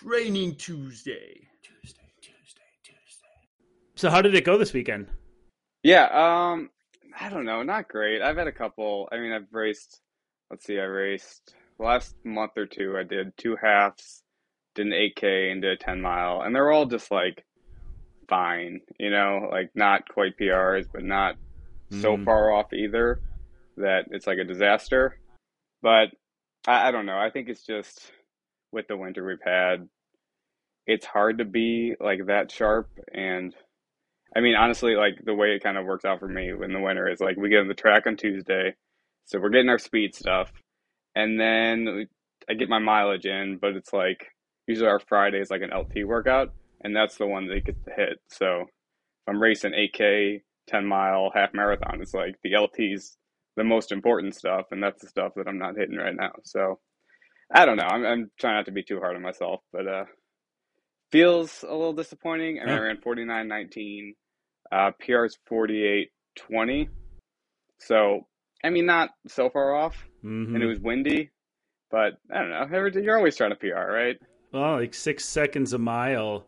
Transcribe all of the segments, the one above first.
Training Tuesday. Tuesday, Tuesday, Tuesday. So, how did it go this weekend? Yeah, um, I don't know, not great. I've had a couple. I mean, I've raced. Let's see, I raced last month or two. I did two halves, did an 8K, and did a 10 mile, and they're all just like fine. You know, like not quite PRs, but not so Mm. far off either that it's like a disaster. But I, I don't know. I think it's just with the winter we've had, it's hard to be like that sharp. And I mean, honestly, like the way it kind of works out for me in the winter is like we get on the track on Tuesday, so we're getting our speed stuff, and then I get my mileage in, but it's like usually our Friday is like an LT workout, and that's the one that gets to hit. So if I'm racing 8K, 10 mile, half marathon, it's like the LT's the most important stuff, and that's the stuff that I'm not hitting right now. So I don't know. I'm, I'm trying not to be too hard on myself, but uh, feels a little disappointing. I mean, I Yeah. ran 49.19, uh, PR's 48.20. So, I mean, not so far off, Mm-hmm. and it was windy, but I don't know. You're always trying to PR, right? Well, like six seconds a mile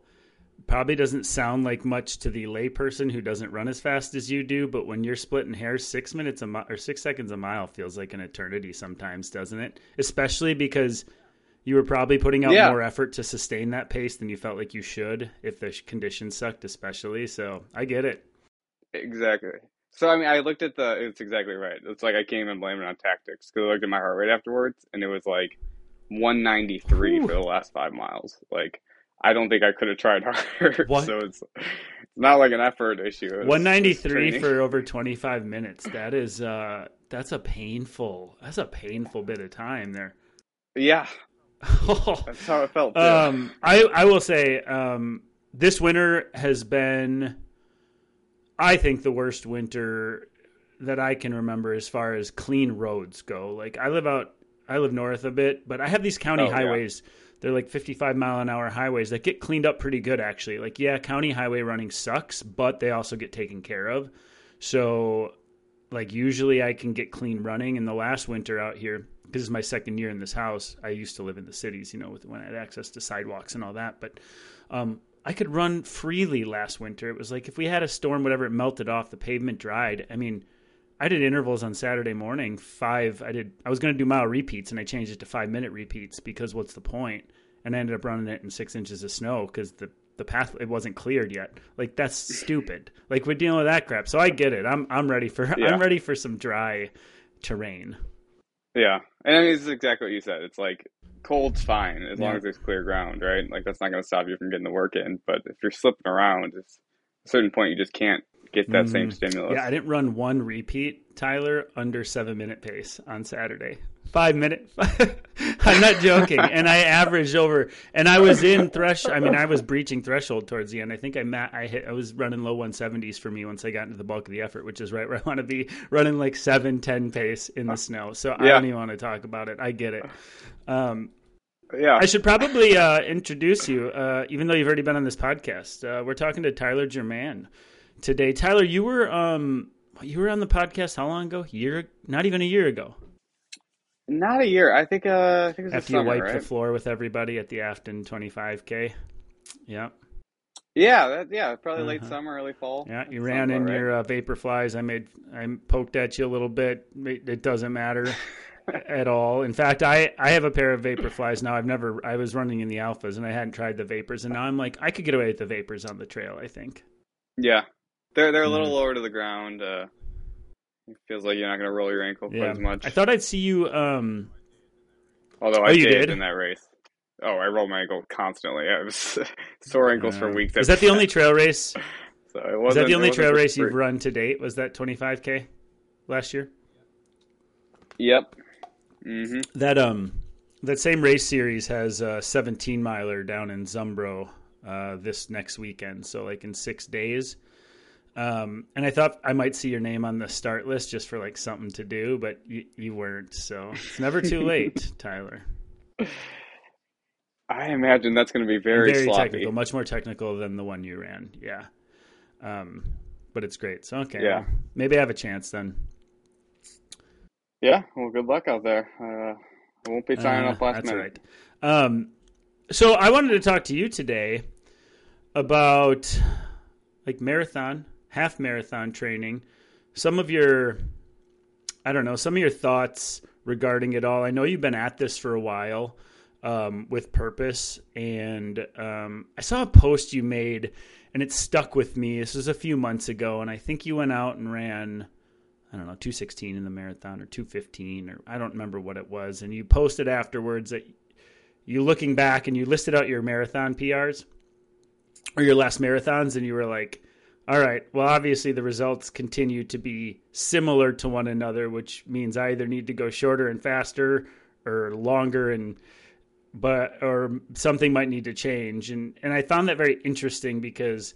probably doesn't sound like much to the layperson who doesn't run as fast as you do, but when you're splitting hairs, six minutes a mi- or six seconds a mile feels like an eternity sometimes, doesn't it? Especially because you were probably putting out Yeah. more effort to sustain that pace than you felt like you should if the sh- conditions sucked, especially. So I get it. Exactly. So I mean, I looked at the. It's exactly right. It's like I can't even blame it on tactics because I looked at my heart rate afterwards, and it was like 193 for the last five miles. Like I don't think I could have tried harder. What? So it's not like an effort issue. One ninety three for over twenty five minutes. That is uh that's a painful that's a painful bit of time there. Yeah, that's how it felt. Too. um, I I will say um, this winter has been, I think, the worst winter that I can remember as far as clean roads go. Like I live out, I live north a bit, but I have these county Oh, yeah. They're like 55 mile an hour highways that get cleaned up pretty good, actually. Like, yeah, county highway running sucks, but they also get taken care of. So, like, usually I can get clean running. In the last winter out here, because it's my second year in this house, I used to live in the cities, you know, with, when I had access to sidewalks and all that. But um, I could run freely last winter. It was like if we had a storm, whatever, it melted off, the pavement dried. I mean, I did intervals on Saturday morning. Five. I did. I was going to do mile repeats, and I changed it to five minute repeats because what's the point? And I ended up running it in six inches of snow because the the path it wasn't cleared yet. Like that's stupid. Like we're dealing with that crap. So I get it. I'm I'm ready for Yeah. I'm ready for some dry terrain. yeah, and I mean, it's exactly what you said. It's like cold's fine as long as there's clear ground, right? Like that's not going to stop you from getting the work in. But if you're slipping around, it's a certain point you just can't get that same Mhm. stimulus. Yeah, I didn't run one repeat, Tyler, under seven minute pace on Saturday. Five minute. I'm not joking. and I averaged over, and I was in thresh. I mean, I was breaching threshold towards the end. I think I ma- I hit. I was running low 170s for me once I got into the bulk of the effort, which is right where I want to be, running like seven ten pace in the snow. So I don't even want to talk about it. I get it. Um, yeah. I should probably uh, introduce you, uh, even though you've already been on this podcast. Uh, we're talking to Tyler Jermann today. Tyler, you were um, you were on the podcast how long ago? Year? Not even a year ago. Not a year. I think. Uh, I think it was After you wiped right? the floor with everybody at the Afton 25K. Yeah, Yeah, that, yeah, probably late Uh-huh. summer, early fall. yeah. You ran in right. your uh, Vaporflys. I made, I poked at you a little bit. It it doesn't matter at all. In fact, I I have a pair of Vaporflys now. I've never. I was running in the alphas and I hadn't tried the vapors, and now I'm like, I could get away with the vapors on the trail. I think. Yeah, they're they're a little Mhm. lower to the ground. Uh, it feels like you're not going to roll your ankle quite Yeah, as much. I thought I'd see you. Um, Although Oh, I you did, in that race. Oh, I rolled my ankle constantly. I was sore ankles for uh, weeks. Is that the only trail race? So it Is wasn't, that the only trail race you've run to date? Was that 25k last year? Yep. hmm That um, that same race series has a 17 miler down in Zumbro uh, this next weekend. So like in six days. Um, and I thought I might see your name on the start list just for like something to do, but you, you weren't. So it's never too late, Tyler. I imagine that's going to be very, Very sloppy. technical, much more technical than the one you ran. Yeah. Um, but it's great. So okay, Yeah. maybe I have a chance then. Yeah, well, good luck out there. Uh, I won't be signing Uh, up last that's minute. right. Um, so I wanted to talk to you today about like marathon, half marathon training. Some of your, I don't know, some of your thoughts regarding it all. I know you've been at this for a while um, with purpose, and um, I saw a post you made, and it stuck with me. This was a few months ago, and I think you went out and ran. I don't know, 216 in the marathon or 215 or I don't remember what it was. And you posted afterwards that you looking back and you listed out your marathon PRs or your last marathons and you were like, all right, well, obviously the results continue to be similar to one another, which means I either need to go shorter and faster or longer and but or something might need to change. And and I found that very interesting because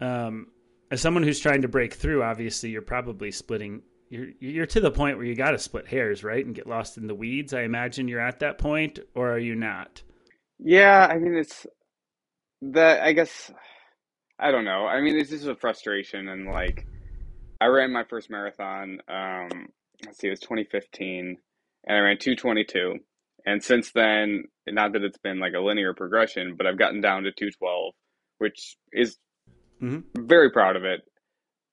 um as someone who's trying to break through, obviously you're probably splitting. You're you're to the point where you got to split hairs, right, and get lost in the weeds. I imagine you're at that point, or are you not? Yeah, I mean, it's that, I guess, I don't know. I mean, it's just a frustration. And like, I ran my first marathon, um, let's see, it was 2015, and I ran 222. And since then, not that it's been like a linear progression, but I've gotten down to 212, which is mm-hmm. very proud of it.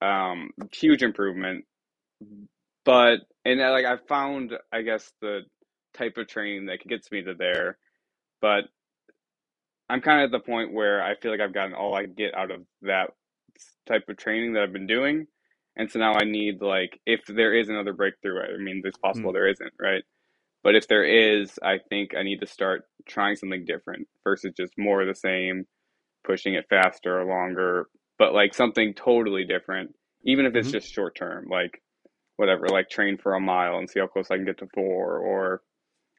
Um, huge improvement. But, and I, like, I found, I guess, the type of training that gets me to there. But I'm kind of at the point where I feel like I've gotten all I can get out of that type of training that I've been doing. And so now I need like if there is another breakthrough, I mean, it's possible there isn't, right? But if there is, I think I need to start trying something different versus just more of the same, pushing it faster or longer, but like something totally different, even if it's Mhm. just short term, like whatever, like train for a mile and see how close I can get to four, or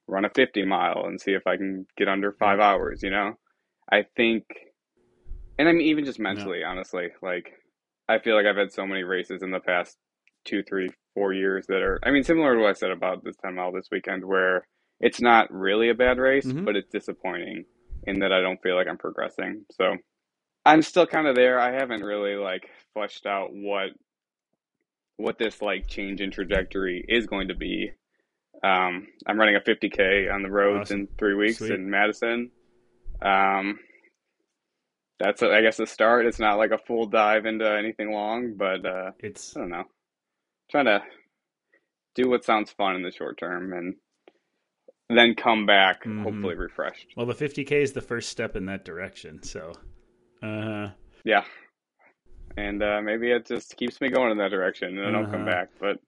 run a 50 mile and see if I can get under five hours, you know? I think, and I mean, even just mentally, honestly, like, I feel like I've had so many races in the past two, three, four years that are, I mean, similar to what I said about this time out this weekend, where it's not really a bad race, Mhm. but it's disappointing in that I don't feel like I'm progressing. So I'm still kind of there. I haven't really like fleshed out what what this like change in trajectory is going to be. Um, I'm running a 50k on the roads Awesome. in three weeks Sweet. in Madison. Um, that's I guess a start. It's not like a full dive into anything long, but uh, It's I don't know. Trying to do what sounds fun in the short term and then come back Mhm. hopefully refreshed. well, the 50k is the first step in that direction. So, uh, Yeah. And uh, maybe it just keeps me going in that direction and I don't come Uh-huh. back. But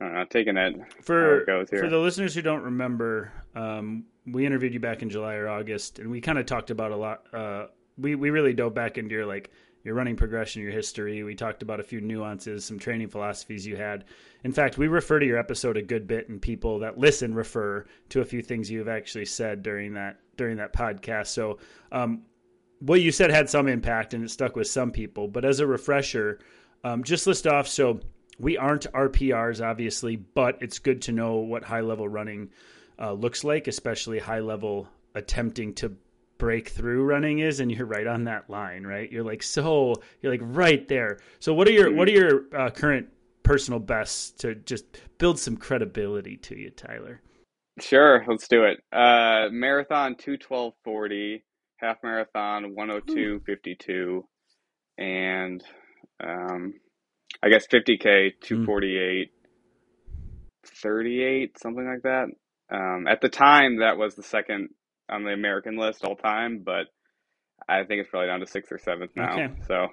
I don't know, taking it how for it goes here. for the listeners who don't remember, um, we interviewed you back in July or August, and we kind of talked about a lot. Uh, we we really dove back into your like your running progression, your history. We talked about a few nuances, some training philosophies you had. In fact, we refer to your episode a good bit, and people that listen refer to a few things you've actually said during that during that podcast. So, um, what you said had some impact, and it stuck with some people. But as a refresher, um, just list off so we aren't RPRs, obviously, but it's good to know what high level running uh, looks like, especially high level attempting to break through running is. And you're right on that line, right? You're like so, you're like right there. So what are your what are your uh, current personal bests to just build some credibility to you, Tyler? Sure, let's do it. Uh, marathon 212.40, half marathon 102.52, and um, I guess 50K 248, 38, something like that. Um, at the time, that was the second on the American list all time, but I think it's probably down to sixth or seventh now. Okay. So,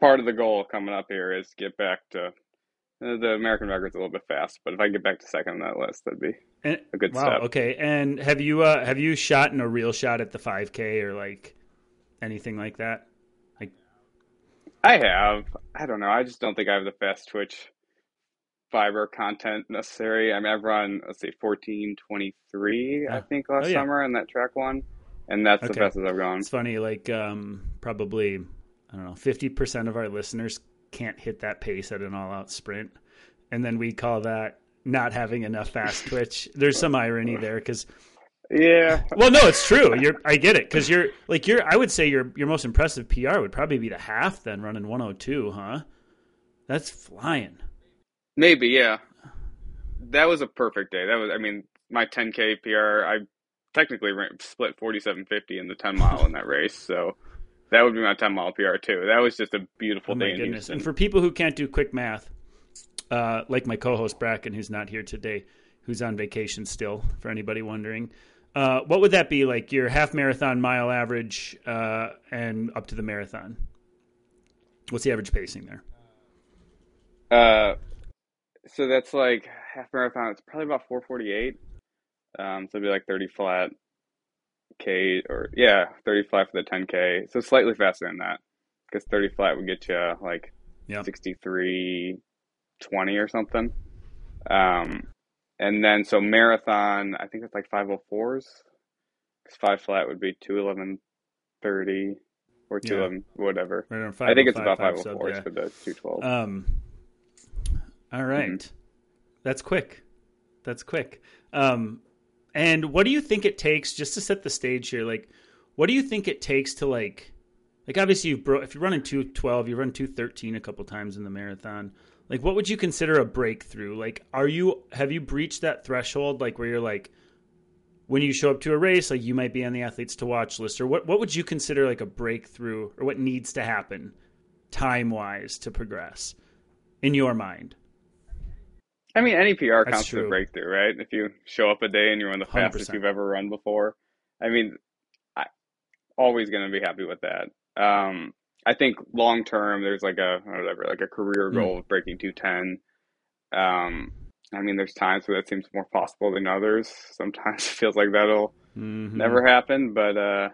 part of the goal coming up here is get back to uh, the American record's a little bit fast, but if I can get back to second on that list, that'd be And, a good wow. step. Okay. And have you uh, have you shot in a real shot at the 5K or like anything like that? I have. I don't know. I just don't think I have the fast twitch fiber content necessary. I mean, I've run let's see, fourteen twenty three, I think last oh, yeah. summer, in that track one, and that's Okay. the best as I've gone. It's funny, like um, probably I don't know, fifty percent of our listeners can't hit that pace at an all-out sprint, and then we call that not having enough fast twitch. There's some irony there because, Yeah, well, no, it's true. You're, I get it because you're like you're. I would say your your most impressive PR would probably be the half then running 102, huh? That's flying. Maybe. Yeah, that was a perfect day. That was, I mean, my 10k PR. I technically ran, split 47.50 in the 10 mile in that race, so that would be my 10 mile PR too. That was just a beautiful Oh day my goodness! And for people who can't do quick math, uh, like my co-host Bracken, who's not here today, who's on vacation still, for anybody wondering, uh, what would that be like? Your half marathon mile average uh, and up to the marathon. What's the average pacing there? Uh, so that's like half marathon. It's probably about 448. Um, so it'd be like 30 flat K or yeah, 30 flat for the 10K. So slightly faster than that because 30 flat would get you like Yeah. 63 20 or something. Um, and then so marathon, I think it's like 504s. Because five flat would be 211 30 or Yeah. 211 whatever. Right I think it's about 504s yeah. for the 212. Um, all right. That's quick. That's quick. Um, and what do you think it takes just to set the stage here? Like, what do you think it takes to like, like obviously you've bro- if you're running two twelve, you run two thirteen a couple times in the marathon. Like, what would you consider a breakthrough? Like, are you have you breached that threshold? Like, where you're like, when you show up to a race, like you might be on the athletes to watch list, or what? What would you consider like a breakthrough, or what needs to happen time wise to progress in your mind? I mean, any PR That's counts as a breakthrough, right? If you show up a day and you're run the fastest 100%. you've ever run before, I mean, I always going to be happy with that. Um, I think long term, there's like a whatever, like a career Mm. goal of breaking 210. Um, I mean, there's times where that seems more possible than others. Sometimes it feels like that'll Mhm. never happen, but uh,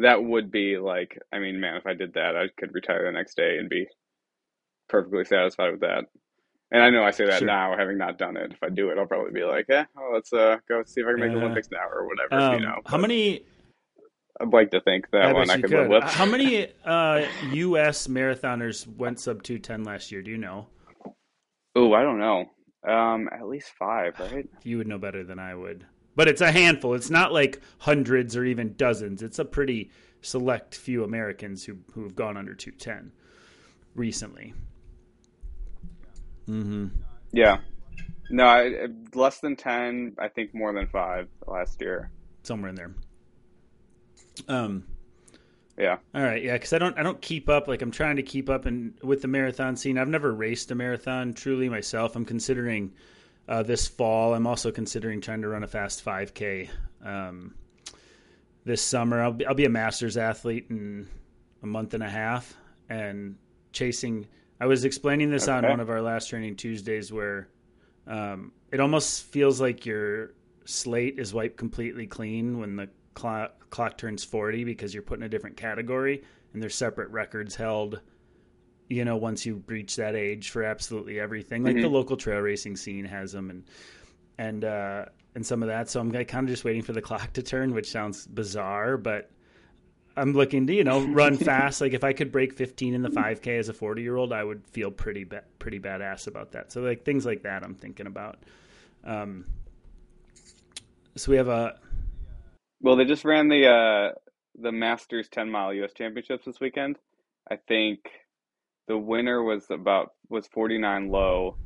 that would be like, I mean, man, if I did that, I could retire the next day and be perfectly satisfied with that. And I know I say that Sure. now, having not done it. If I do it, I'll probably be like, "Yeah, well, let's uh, go see if I can make the. Olympics now or whatever." Um, you know, how many? I'd like to think that I one I could, could. live with. How many uh, U.S. marathoners went sub two ten last year? Do you know? Oh, I don't know. Um, at least five, right? You would know better than I would. But it's a handful. It's not like hundreds or even dozens. It's a pretty select few Americans who who have gone under two ten recently. Mm-hmm. Yeah. No, I, less than ten. I think more than five last year. Somewhere in there. Um. Yeah. All right, yeah, because I don't I don't keep up like I'm trying to keep up and with the marathon scene. I've never raced a marathon truly myself. I'm considering uh, this fall. I'm also considering trying to run a fast 5K um, this summer. I'll be, I'll be a masters athlete in a month and a half and chasing. I was explaining this on one of our last training Tuesdays where um, it almost feels like your slate is wiped completely clean when the clock, clock turns 40 because you're put in a different category and there's separate records held you know once you reach that age for absolutely everything. Like the Mhm. local trail racing scene has them and and uh and some of that. So i'm kind of just waiting for the clock to turn which sounds bizarre but i'm looking to you know run fast like if i could break 15 in the 5k as a 40 year old i would feel pretty ba- pretty badass about that so like things like that i'm thinking about um so we have a Well, they just ran the uh, the Masters 10 mile U.S. Championships this weekend. I think the winner was about was 49 low.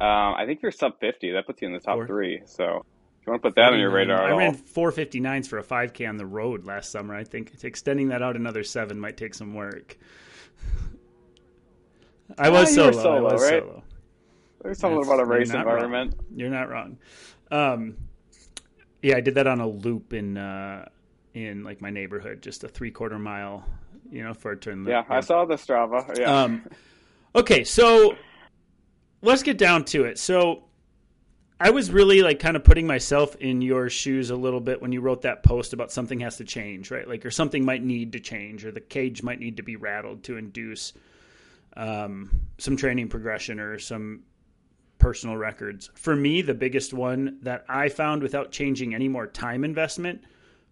Um, I think you're sub 50. That puts you in the top Four- three. So if you want to put that on your radar I ran 459s for a 5K on the road last summer. I think extending that out another seven might take some work. I was were solo. I was right? solo. there's something That's- about a you're race wrong. environment. You're not wrong. Um, yeah, I did that on a loop in uh, in like my neighborhood, just a three quarter mile, you know, for a turn. loop. Yeah, I saw the Strava. Yeah. Um, okay, so let's get down to it. So I was really like kind of putting myself in your shoes a little bit when you wrote that post about something has to change, right? Like, or something might need to change, or the cage might need to be rattled to induce um, some training progression or some personal records. For me, the biggest one that I found without changing any more time investment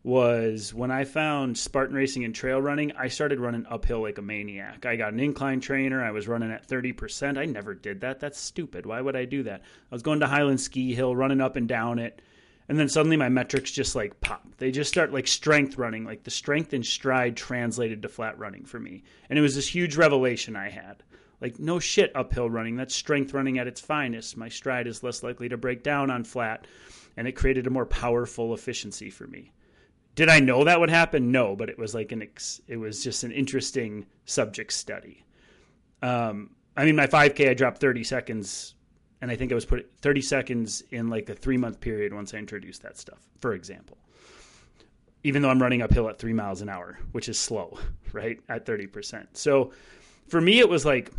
was when I found Spartan racing and trail running, I started running uphill like a maniac. I got an incline trainer. I was running at 30%. I never did that. That's stupid. Why would I do that? I was going to Highland Ski Hill, running up and down it. And then suddenly my metrics just like pop. They just start like strength running, like the strength and stride translated to flat running for me. And it was this huge revelation I had. Like, no shit, uphill running. That's strength running at its finest. My stride is less likely to break down on flat. And it created a more powerful efficiency for me. Did I know that would happen? No, but it was like an ex- it was just an interesting subject study. Um, I mean, my 5K I dropped 30 seconds, and I think I was put 30 seconds in like a three month period once I introduced that stuff. For example, even though I'm running uphill at three miles an hour, which is slow, right at 30 percent. So for me, it was like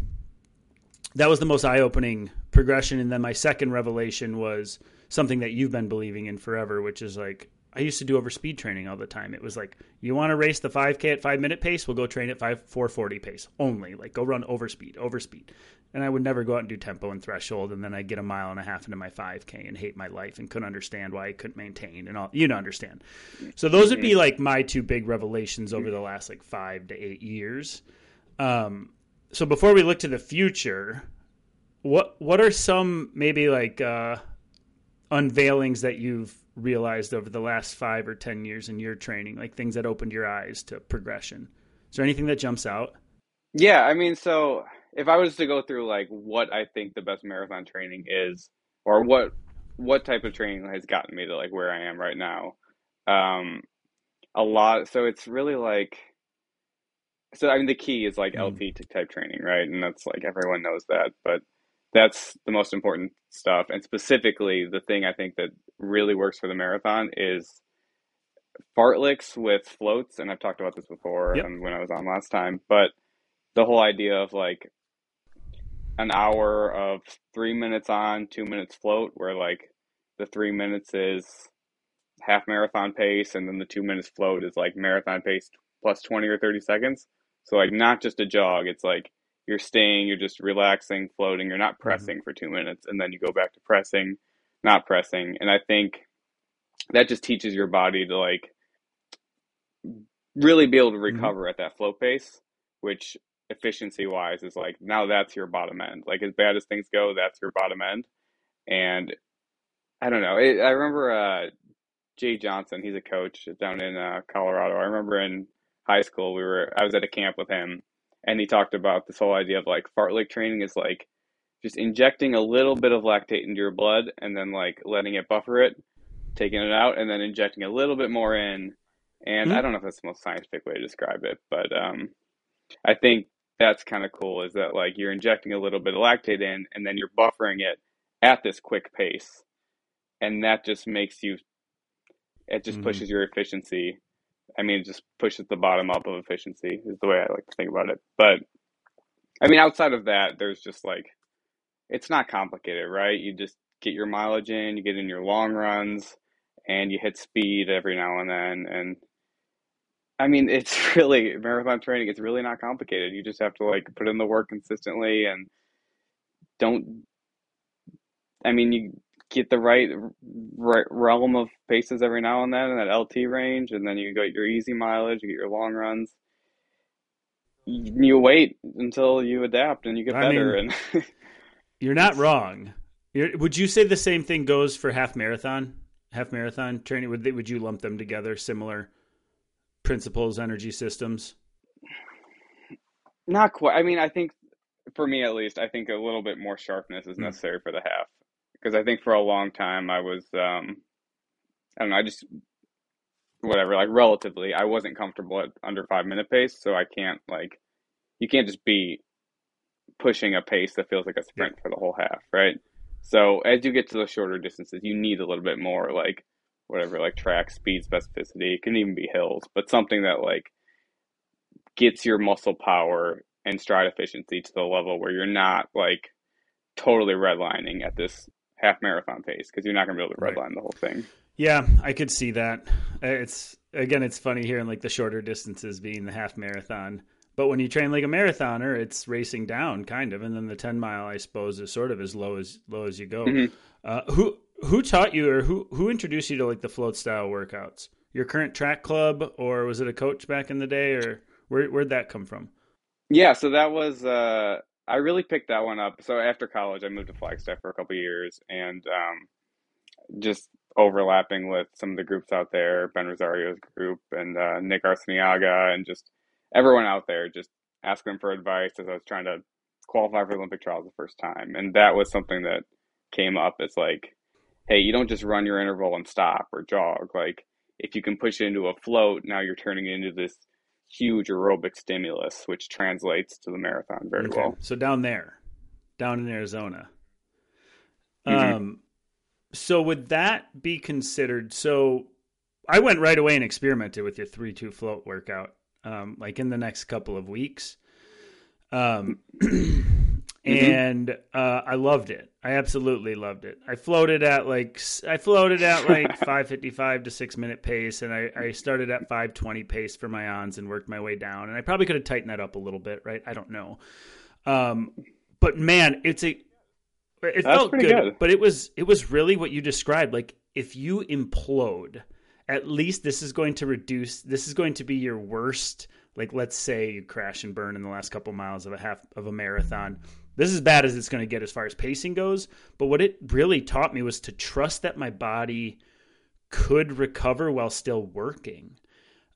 that was the most eye opening progression, and then my second revelation was something that you've been believing in forever, which is like I used to do over speed training all the time. It was like, you want to race the 5K at five minute pace? We'll go train at five 440 pace only. Like go run over speed, over speed. And I would never go out and do tempo and threshold. And then I'd get a mile and a half into my 5K and hate my life and couldn't understand why I couldn't maintain and all. You don't understand. So those would be like my two big revelations over the last like five to eight years. Um, so before we look to the future, what what are some maybe like uh, unveilings that you've realized over the last five or ten years in your training, like things that opened your eyes to progression? Is there anything that jumps out? Yeah, I mean, so if I was to go through like what I think the best marathon training is, or what what type of training has gotten me to like where I am right now, um, a lot. So it's really like, so I mean, the key is like mm. LT type training, right? And that's like everyone knows that, but that's the most important stuff. And specifically, the thing I think that really works for the marathon is fartleks with floats. And I've talked about this before yep. when I was on last time, but the whole idea of like an hour of three minutes on, two minutes float, where like the three minutes is half marathon pace, and then the two minutes float is like marathon pace plus 20 or 30 seconds. So, like, not just a jog, it's like you're staying, you're just relaxing, floating, you're not mm-hmm. pressing mm-hmm. for two minutes, and then you go back to pressing, not pressing. And I think that just teaches your body to like really be able to mm-hmm. recover mm-hmm. at that float pace, which efficiency wise is like now that's your bottom end. Like as bad as things go, that's your bottom end. And I don't know. It, I remember uh, Jay Johnson. He's a coach down in uh, Colorado. I remember in high school we were. I was at a camp with him, and he talked about this whole idea of like fartlek training is like just injecting a little bit of lactate into your blood and then like letting it buffer it, taking it out, and then injecting a little bit more in. And mm-hmm. I don't know if that's the most scientific way to describe it, but um, I think that's kind of cool. Is that like you're injecting a little bit of lactate in, and then you're buffering it at this quick pace, and that just makes you. It just mm-hmm. pushes your efficiency I mean, it just pushes the bottom up of efficiency is the way I like to think about it. But I mean, outside of that, there's just like, it's not complicated, right? You just get your mileage in, you get in your long runs, and you hit speed every now and then. And I mean, it's really marathon training. It's really not complicated. You just have to like put in the work consistently and don't. I mean, you get the right, right realm of paces every now and then in that LT range, and then you get your easy mileage, you get your long runs. You wait until you adapt and you get I better. Mean, and you're not wrong. You're, would you say the same thing goes for half marathon? Half marathon training would they, would you lump them together? Similar principles, energy systems. Not quite. I mean, I think for me at least, I think a little bit more sharpness is hmm. necessary mm. for the half because I think for a long time I was um, I don't know I just whatever like relatively I wasn't comfortable at under five minute pace so I can't like you can't just be pushing a pace that feels like a sprint yeah. for the whole half right so as you get to the shorter distances you need a little bit more like whatever like track speed specificity it can even be hills but something that like gets your muscle power and stride efficiency to the level where you're not like totally redlining at this half marathon pace because you're not going to be able to redline right. the whole thing. Yeah, I could see that. It's again, it's funny hearing like the shorter distances being the half marathon, But when you train like a marathoner, it's racing down kind of, and then the ten mile, I suppose, is sort of as low as low as you go. Mhm. Uh, who who taught you, or who who introduced you to like the float style workouts? Your current track club, or was it a coach back in the day, or where where'd that come from? Yeah, so that was uh I really picked that one up. So after college, I moved to Flagstaff for a couple years and um just overlapping with some of the groups out there, Ben Rosario's group and uh, Nick Arciniaga, and just everyone out there, just asking for advice as I was trying to qualify for Olympic trials the first time. And that was something that came up. It's like, hey, you don't just run your interval and stop or jog. Like if you can push it into a float, now you're turning it into this huge aerobic stimulus, which translates to the marathon very Okay, well. So down there, down in Arizona. Mhm. Um, so would that be considered? So I went right away and experimented with your three two float workout, um, like in the next couple of weeks. Um, and uh, I loved it. I absolutely loved it. I floated at like I floated at like five fifty five to six minute pace, and I, I started at five twenty pace for my ons and worked my way down. And I probably could have tightened that up a little bit, right? I don't know. Um, but man, it's a it That's felt good, good. but it was it was really what you described. Like if you implode, at least this is going to reduce. This is going to be your worst. Like let's say you crash and burn in the last couple miles of a half of a marathon. This is bad as it's going to get as far as pacing goes. But what it really taught me was to trust that my body could recover while still working.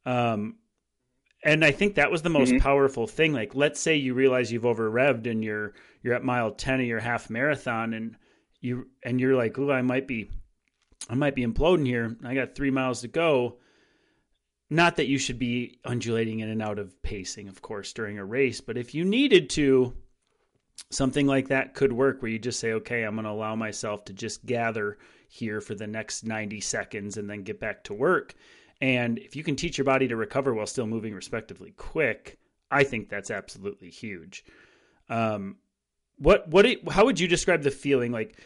Um, and I think that was the most Mhm. powerful thing. Like, let's say you realize you've over revved and you're you're at mile ten of your half marathon, and you and you're like, "Ooh, I might be, I might be imploding here. I got three miles to go." Not that you should be undulating in and out of pacing, of course, during a race, but if you needed to, something like that could work where you just say, okay, I'm going to allow myself to just gather here for the next 90 seconds and then get back to work. And if you can teach your body to recover while still moving respectively quick, I think that's absolutely huge. Um, what what it, how would you describe the feeling like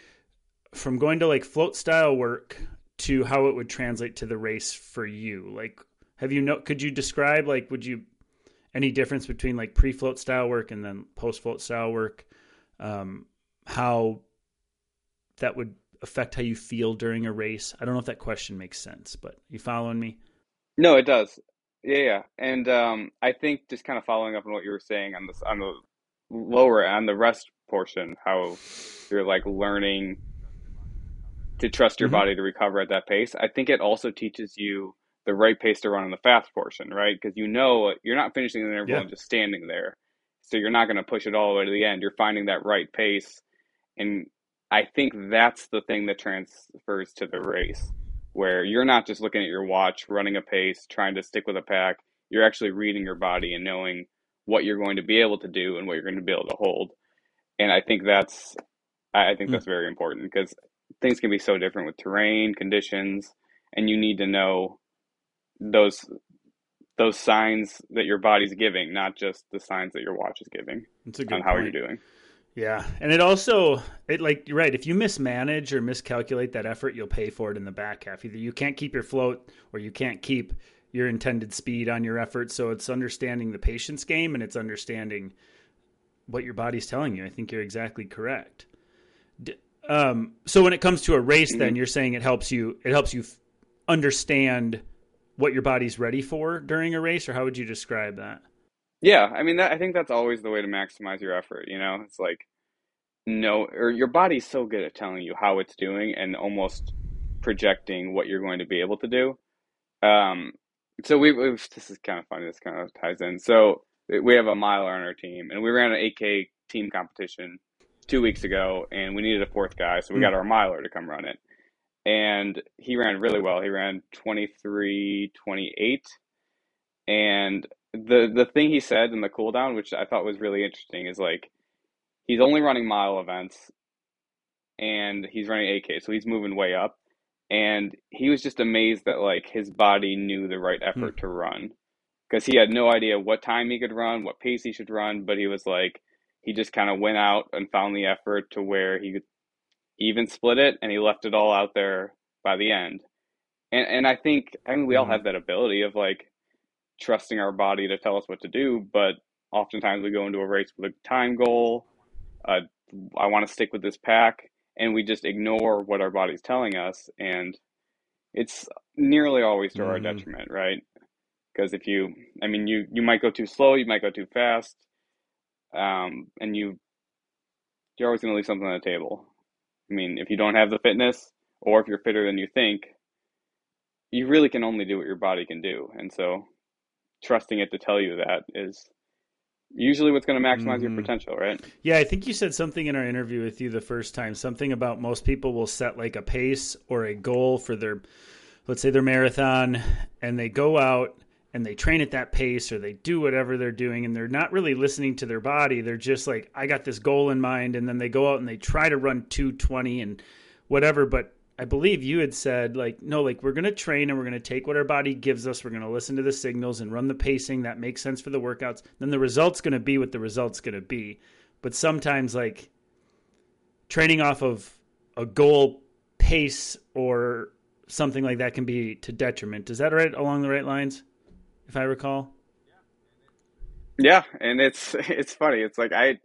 from going to like float style work to how it would translate to the race for you? Like, have you know? Could you describe like would you any difference between like pre float style work and then post float style work? Um, how that would affect how you feel during a race? I don't know if that question makes sense, but you following me? No, it does. Yeah, yeah. And um, I think just kind of following up on what you were saying on this on the lower on the rest portion, how you're like learning to trust your Mhm. body to recover at that pace. I think it also teaches you the right pace to run on the fast portion, right? Because you know you're not finishing the interval Yeah. and just standing there. So you're not going to push it all the way to the end. You're finding that right pace. And I think that's the thing that transfers to the race, where you're not just looking at your watch, running a pace, trying to stick with a pack. You're actually reading your body and knowing what you're going to be able to do and what you're going to be able to hold. And I think that's, I think Mm. that's very important because things can be so different with terrain, conditions, and you need to know those those signs that your body's giving, not just the signs that your watch is giving It's a good on how point. you're doing. Yeah, and it also it like you're right. If you mismanage or miscalculate that effort, you'll pay for it in the back half. Either you can't keep your float, or you can't keep your intended speed on your effort. So it's understanding the patience game, and it's understanding what your body's telling you. I think you're exactly correct. D- Um, so when it comes to a race, then Mhm. you're saying it helps you. It helps you understand what your body's ready for during a race, or how would you describe that? Yeah, I mean that I think that's always the way to maximize your effort, you know? It's like no or your body's so good at telling you how it's doing and almost projecting what you're going to be able to do. Um so we we've this is kind of funny, this kind of ties in. So we have a miler on our team and we ran an 8K team competition 2 weeks ago and we needed a fourth guy, so we Mm. got our miler to come run it. And he ran really well. He ran 23:28 and the the thing he said in the cool down, which I thought was really interesting, is like he's only running mile events and he's running 8K, so he's moving way up. And he was just amazed that like his body knew the right hmm. effort to run because he had no idea what time he could run, what pace he should run, but he was like he just kind of went out and found the effort to where he could even split it and he left it all out there by the end. And and I think I mean we all Mhm. have that ability of like trusting our body to tell us what to do, but oftentimes we go into a race with a time goal. Uh, I want to stick with this pack, and we just ignore what our body's telling us, and it's nearly always to our Mhm. detriment, right? Because if you, I mean, you you might go too slow, you might go too fast, um, and you you're always going to leave something on the table. I mean, if you don't have the fitness, or if you're fitter than you think, you really can only do what your body can do, and so trusting it to tell you that is usually what's going to maximize your Mhm. potential, right? Yeah, I think you said something in our interview with you the first time, something about most people will set like a pace or a goal for their, let's say their marathon, and they go out and they train at that pace or they do whatever they're doing and they're not really listening to their body. They're just like, I got this goal in mind. And then they go out and they try to run 220 and whatever. But I believe you had said, like, no, like we're going to train and we're going to take what our body gives us. We're going to listen to the signals and run the pacing that makes sense for the workouts. Then the result's going to be what the result's going to be. But sometimes, like, training off of a goal pace or something like that can be to detriment. Is that right along the right lines, if I recall? Yeah, and it's it's funny. It's like I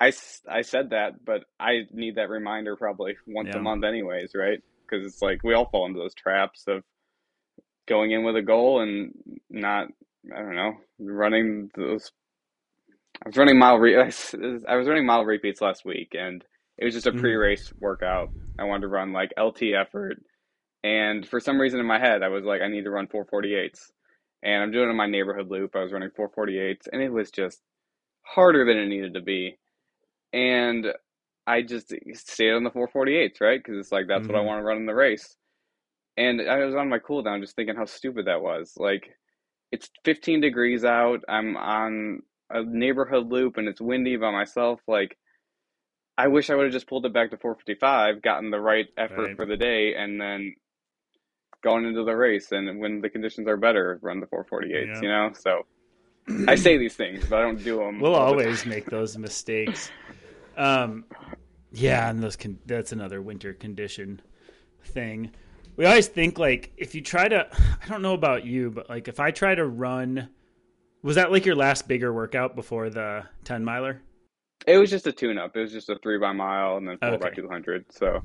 I, I said that, but I need that reminder probably once Yeah. a month, anyways, right? Because it's like we all fall into those traps of going in with a goal and not, I don't know, running those. I was running mile. Re- I was running mile repeats last week, and it was just a Mhm. pre-race workout. I wanted to run like LT effort, and for some reason in my head, I was like, I need to run 448s, and I'm doing my neighborhood loop. I was running 448s, and it was just harder than it needed to be, and I just stayed on the 448s, right? Because it's like that's what I Mhm. want to run in the race. And I was on my cooldown, just thinking how stupid that was. Like, it's 15 degrees out. I'm on a neighborhood loop, and it's windy by myself. Like, I wish I would have just pulled it back to 455, gotten the right effort Right. for the day, and then gone into the race. And when the conditions are better, run the 448s. Yeah. You know, so I say these things, but I don't do them. We'll always make those mistakes. Um, yeah, and those can, that's another winter condition thing. We always think like if you try to, I don't know about you, but like if I try to run, was that like your last bigger workout before the ten miler? It was just a tune-up. It was just a three by mile and then four by 200. So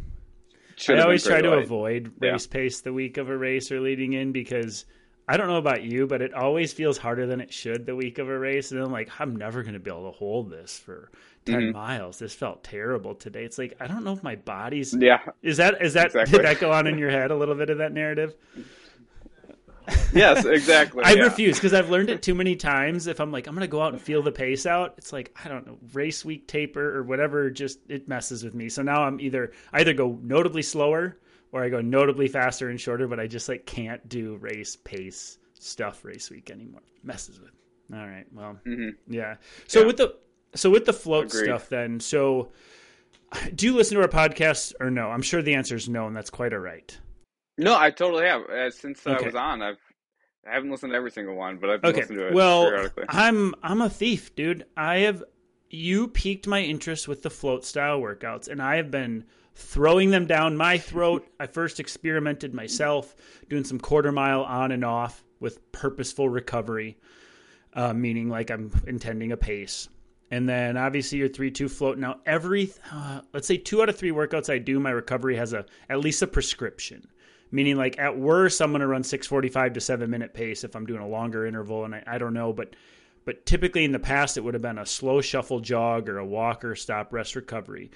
should been always try to light. avoid Yeah. race pace the week of a race or leading in because I don't know about you, but it always feels harder than it should the week of a race. And I'm like, I'm never going to be able to hold this for 10 Mhm. miles. This felt terrible today. It's like, I don't know if my body's. Yeah, Is that, is that, Exactly. did that go on in your head a little bit of that narrative? Yes, exactly. I yeah. refuse because I've learned it too many times. If I'm like, I'm going to go out and feel the pace out, it's like, I don't know, race week taper or whatever, just it messes with me. So now I'm either, I either go notably slower or I go notably faster and shorter, but I just like can't do race pace stuff race week anymore. Messes with. All right. Well, Mhm. yeah. So Yeah. with the, so with the float Agreed. stuff then, so do you listen to our podcast or no? I'm sure the answer is no, and that's quite all right. No, I totally have. Uh, since I was on, I've I haven't listened to every single one, but I've Okay. listening to it Well, periodically. I'm I'm a thief, dude. I have you piqued my interest with the float style workouts, and I have been throwing them down my throat. I first experimented myself doing some quarter mile on and off with purposeful recovery, uh, meaning like I'm intending a pace. And then obviously your three two float. Now every uh, let's say two out of three workouts I do, my recovery has a at least a prescription meaning like at worst i'm going to run 645 to 7 minute pace if i'm doing a longer interval and I, I don't know but but typically in the past it would have been a slow shuffle jog or a walk or stop rest recovery.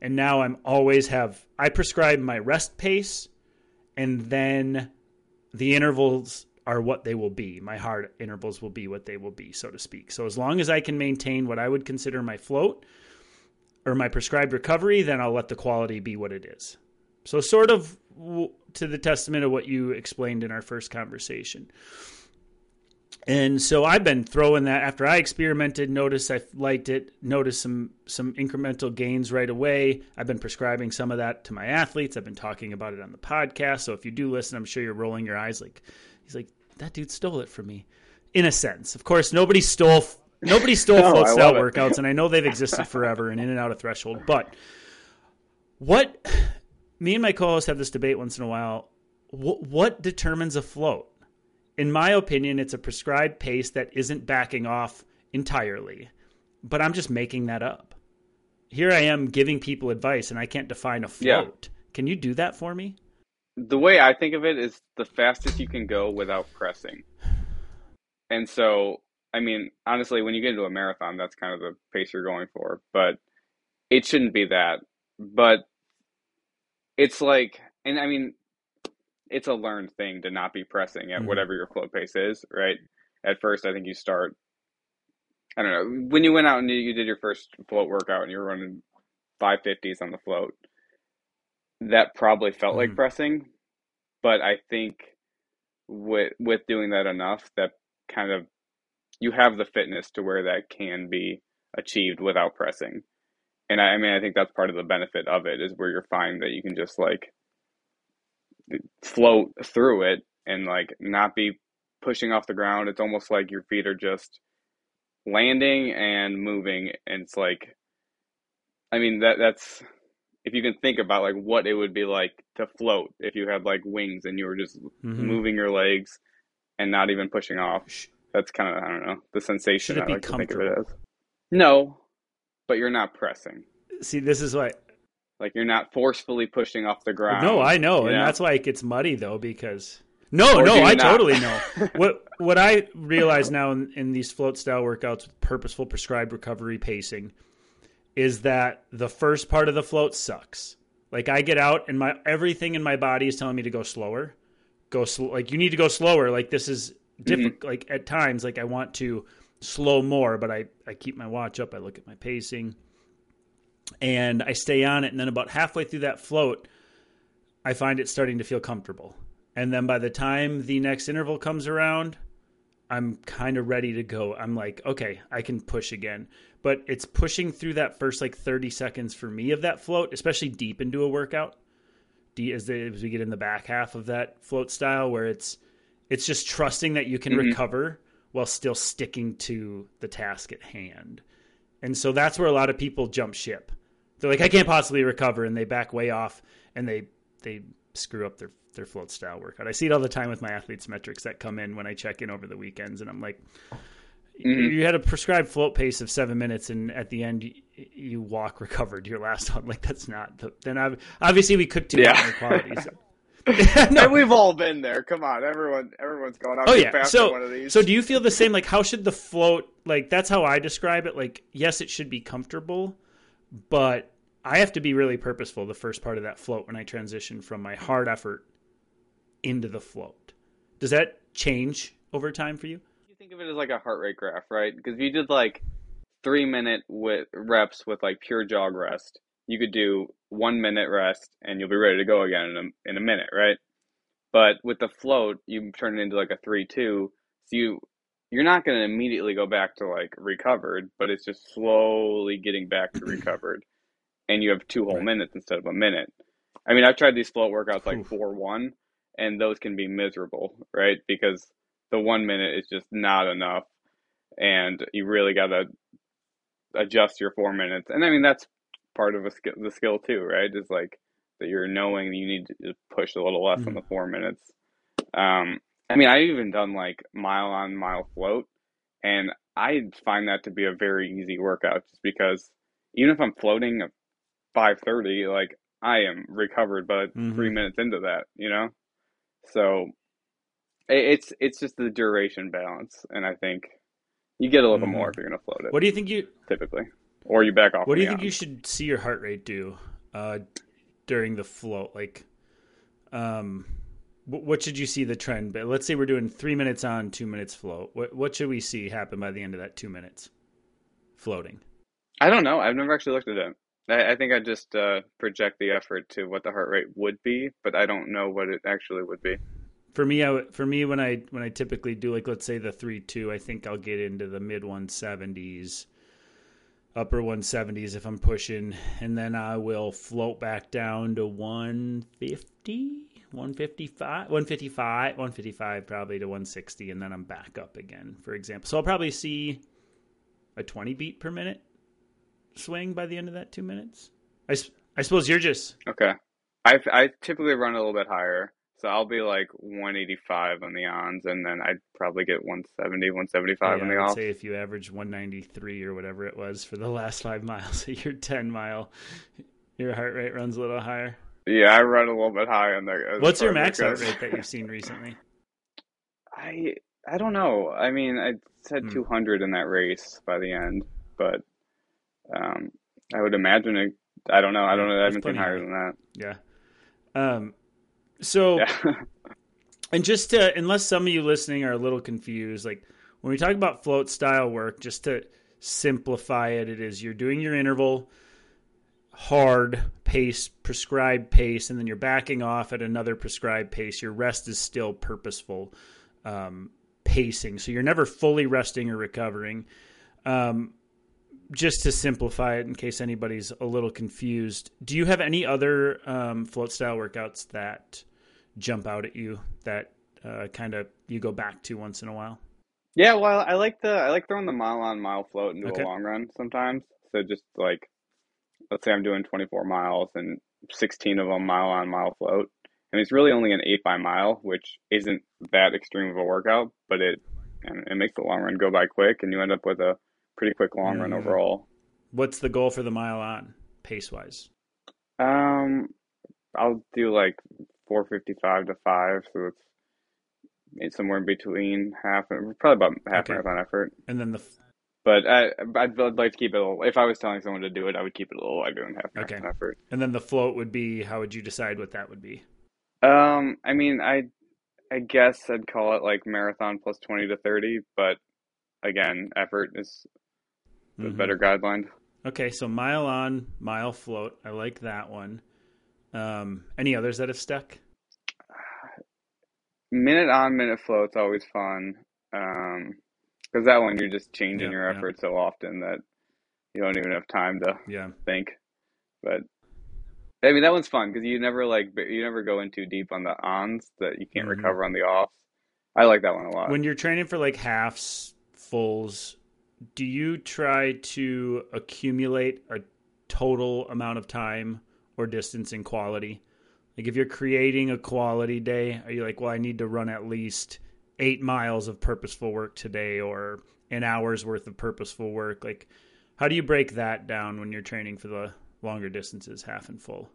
And now i'm always have i prescribe my rest pace and then the intervals are what they will be. My hard intervals will be what they will be so to speak. So as long as i can maintain what i would consider my float or my prescribed recovery then i'll let the quality be what it is. So, sort of to the testament of what you explained in our first conversation. And so I've been throwing that after I experimented, noticed I liked it, noticed some some incremental gains right away. I've been prescribing some of that to my athletes. I've been talking about it on the podcast. So if you do listen, I'm sure you're rolling your eyes like he's like that dude stole it from me. In a sense. Of course, nobody stole nobody stole No, float style workouts and I know they've existed forever and in and out of threshold, but what me and my co-host have this debate once in a while. What, what determines a float? In my opinion, it's a prescribed pace that isn't backing off entirely, but I'm just making that up. Here I am giving people advice and I can't define a float. Yeah. Can you do that for me? The way I think of it is the fastest you can go without pressing. And so, I mean, honestly, when you get into a marathon, that's kind of the pace you're going for, but it shouldn't be that. But it's like, and I mean, it's a learned thing to not be pressing at mm-hmm. whatever your float pace is, right? At first, I think you start. I don't know when you went out and you did your first float workout and you were running five fifties on the float. That probably felt mm-hmm. like pressing, but I think with with doing that enough, that kind of you have the fitness to where that can be achieved without pressing. And I, I mean, I think that's part of the benefit of it is where you're finding that you can just like float through it and like not be pushing off the ground. It's almost like your feet are just landing and moving and it's like I mean that that's if you can think about like what it would be like to float if you had like wings and you were just mm-hmm. moving your legs and not even pushing off. That's kind of I don't know the sensation I like to think of it as. No, but you're not pressing. See, this is what like you're not forcefully pushing off the ground. No, I know, and know? that's why it gets muddy though. Because no, or no, I not? totally know. what what I realize now in, in these float style workouts with purposeful prescribed recovery pacing is that the first part of the float sucks. Like I get out and my everything in my body is telling me to go slower. Go slow. Like you need to go slower. Like this is difficult. Mm-hmm. Like at times, like I want to slow more, but I I keep my watch up. I look at my pacing and I stay on it. And then about halfway through that float, I find it starting to feel comfortable. And then by the time the next interval comes around, I'm kind of ready to go. I'm like, okay, I can push again. But it's pushing through that first like 30 seconds for me of that float, especially deep into a workout. As, the, as we get in the back half of that float style, where it's it's just trusting that you can mm-hmm. recover while still sticking to the task at hand. And so that's where a lot of people jump ship. They're like, I can't possibly recover, and they back way off, and they they screw up their their float style workout. I see it all the time with my athletes metrics that come in when I check in over the weekends, and I'm like, mm-hmm. you had a prescribed float pace of seven minutes, and at the end you, you walk recovered your last one. Like that's not. The, then I've, obviously we could do yeah. quality. So. no. And we've all been there. Come on, everyone, everyone's going. oh yeah. So, so do you feel the same? Like, how should the float? Like, that's how I describe it. Like, yes, it should be comfortable, but I have to be really purposeful the first part of that float when I transition from my hard effort into the float. Does that change over time for you? You think of it as like a heart rate graph, right? Because if you did like three minute with reps with like pure jog rest, you could do one minute rest and you'll be ready to go again in a, in a minute, right? But with the float, you turn it into like a three two, so you you're not going to immediately go back to like recovered, but it's just slowly getting back to recovered, and you have two whole right. minutes instead of a minute. I mean, I've tried these float workouts like four one, and those can be miserable, right? Because the one minute is just not enough, and you really got to adjust your four minutes. And I mean, that's part of a skill, the skill too, right? Is like that you're knowing you need to push a little less mm-hmm. on the four minutes. Um, I mean, I've even done like mile on mile float, and I find that to be a very easy workout just because even if I'm floating at 5:30, like I am recovered but mm-hmm. three minutes into that, you know. So it's it's just the duration balance, and I think you get a little mm-hmm. more if you're going to float it. What do you think you typically? Or you back off. What do you think on. you should see your heart rate do uh, during the float? Like, um, what should you see the trend? But let's say we're doing three minutes on, two minutes float. What what should we see happen by the end of that two minutes floating? I don't know. I've never actually looked at it. I, I think I just uh, project the effort to what the heart rate would be, but I don't know what it actually would be. For me, I, for me when I when I typically do like let's say the three two, I think I'll get into the mid one seventies upper 170s if I'm pushing, and then I will float back down to 150, 155, 155, 155 probably to 160, and then I'm back up again, for example. So I'll probably see a 20 beat per minute swing by the end of that two minutes. I, I suppose you're just okay. I I typically run a little bit higher. So I'll be like 185 on the ons, and then I'd probably get 170, 175 yeah, on the would say if you average 193 or whatever it was for the last five miles of your 10 mile, your heart rate runs a little higher. Yeah, I run a little bit high on as What's your max heart rate that you've seen recently? I I don't know. I mean, I said Hmm. 200 in that race by the end, but um, I would imagine it. I don't know. I don't know. I haven't seen higher than that. Yeah. Um. So. Yeah. and just to, unless some of you listening are a little confused, like when we talk about float style work, just to simplify it, it is you're doing your interval hard pace, prescribed pace, and then you're backing off at another prescribed pace. Your rest is still purposeful um, pacing, so you're never fully resting or recovering. Um, just to simplify it, in case anybody's a little confused, do you have any other um, float style workouts that jump out at you that uh, kind of you go back to once in a while? Yeah, well, I like the I like throwing the mile on mile float into Okay. a long run sometimes. So just like, let's say I'm doing 24 miles and 16 of them mile on mile float, and it's really only an eight by mile, which isn't that extreme of a workout, but it and it makes the long run go by quick, and you end up with a pretty quick long run Mhm. overall. What's the goal for the mile on pace wise? Um, I'll do like 455 to five, so it's it's somewhere in between half, probably about half Okay. marathon effort. And then the f- But I, I'd, I'd like to keep it a little. If I was telling someone to do it, I would keep it a little lighter than half Okay. marathon effort. and then the float would be how would you decide what that would be? Um, I mean, I, I guess I'd call it like marathon plus twenty to thirty, but again, effort is the Mhm. better guideline. Okay, so mile on, mile float. I like that one. Um, any others that have stuck? Minute on, minute float's always fun. Um, because that one you're just changing Yeah, your yeah. effort so often that you don't even have time to Yeah. think. But I mean, that one's fun because you never like you never go in too deep on the ons that you can't Mhm. recover on the offs. I like that one a lot. When you're training for like halves, fulls, do you try to accumulate a total amount of time or distance in quality? Like if you're creating a quality day, are you like, well, I need to run at least eight miles of purposeful work today or an hour's worth of purposeful work? Like, how do you break that down when you're training for the longer distances, half and full?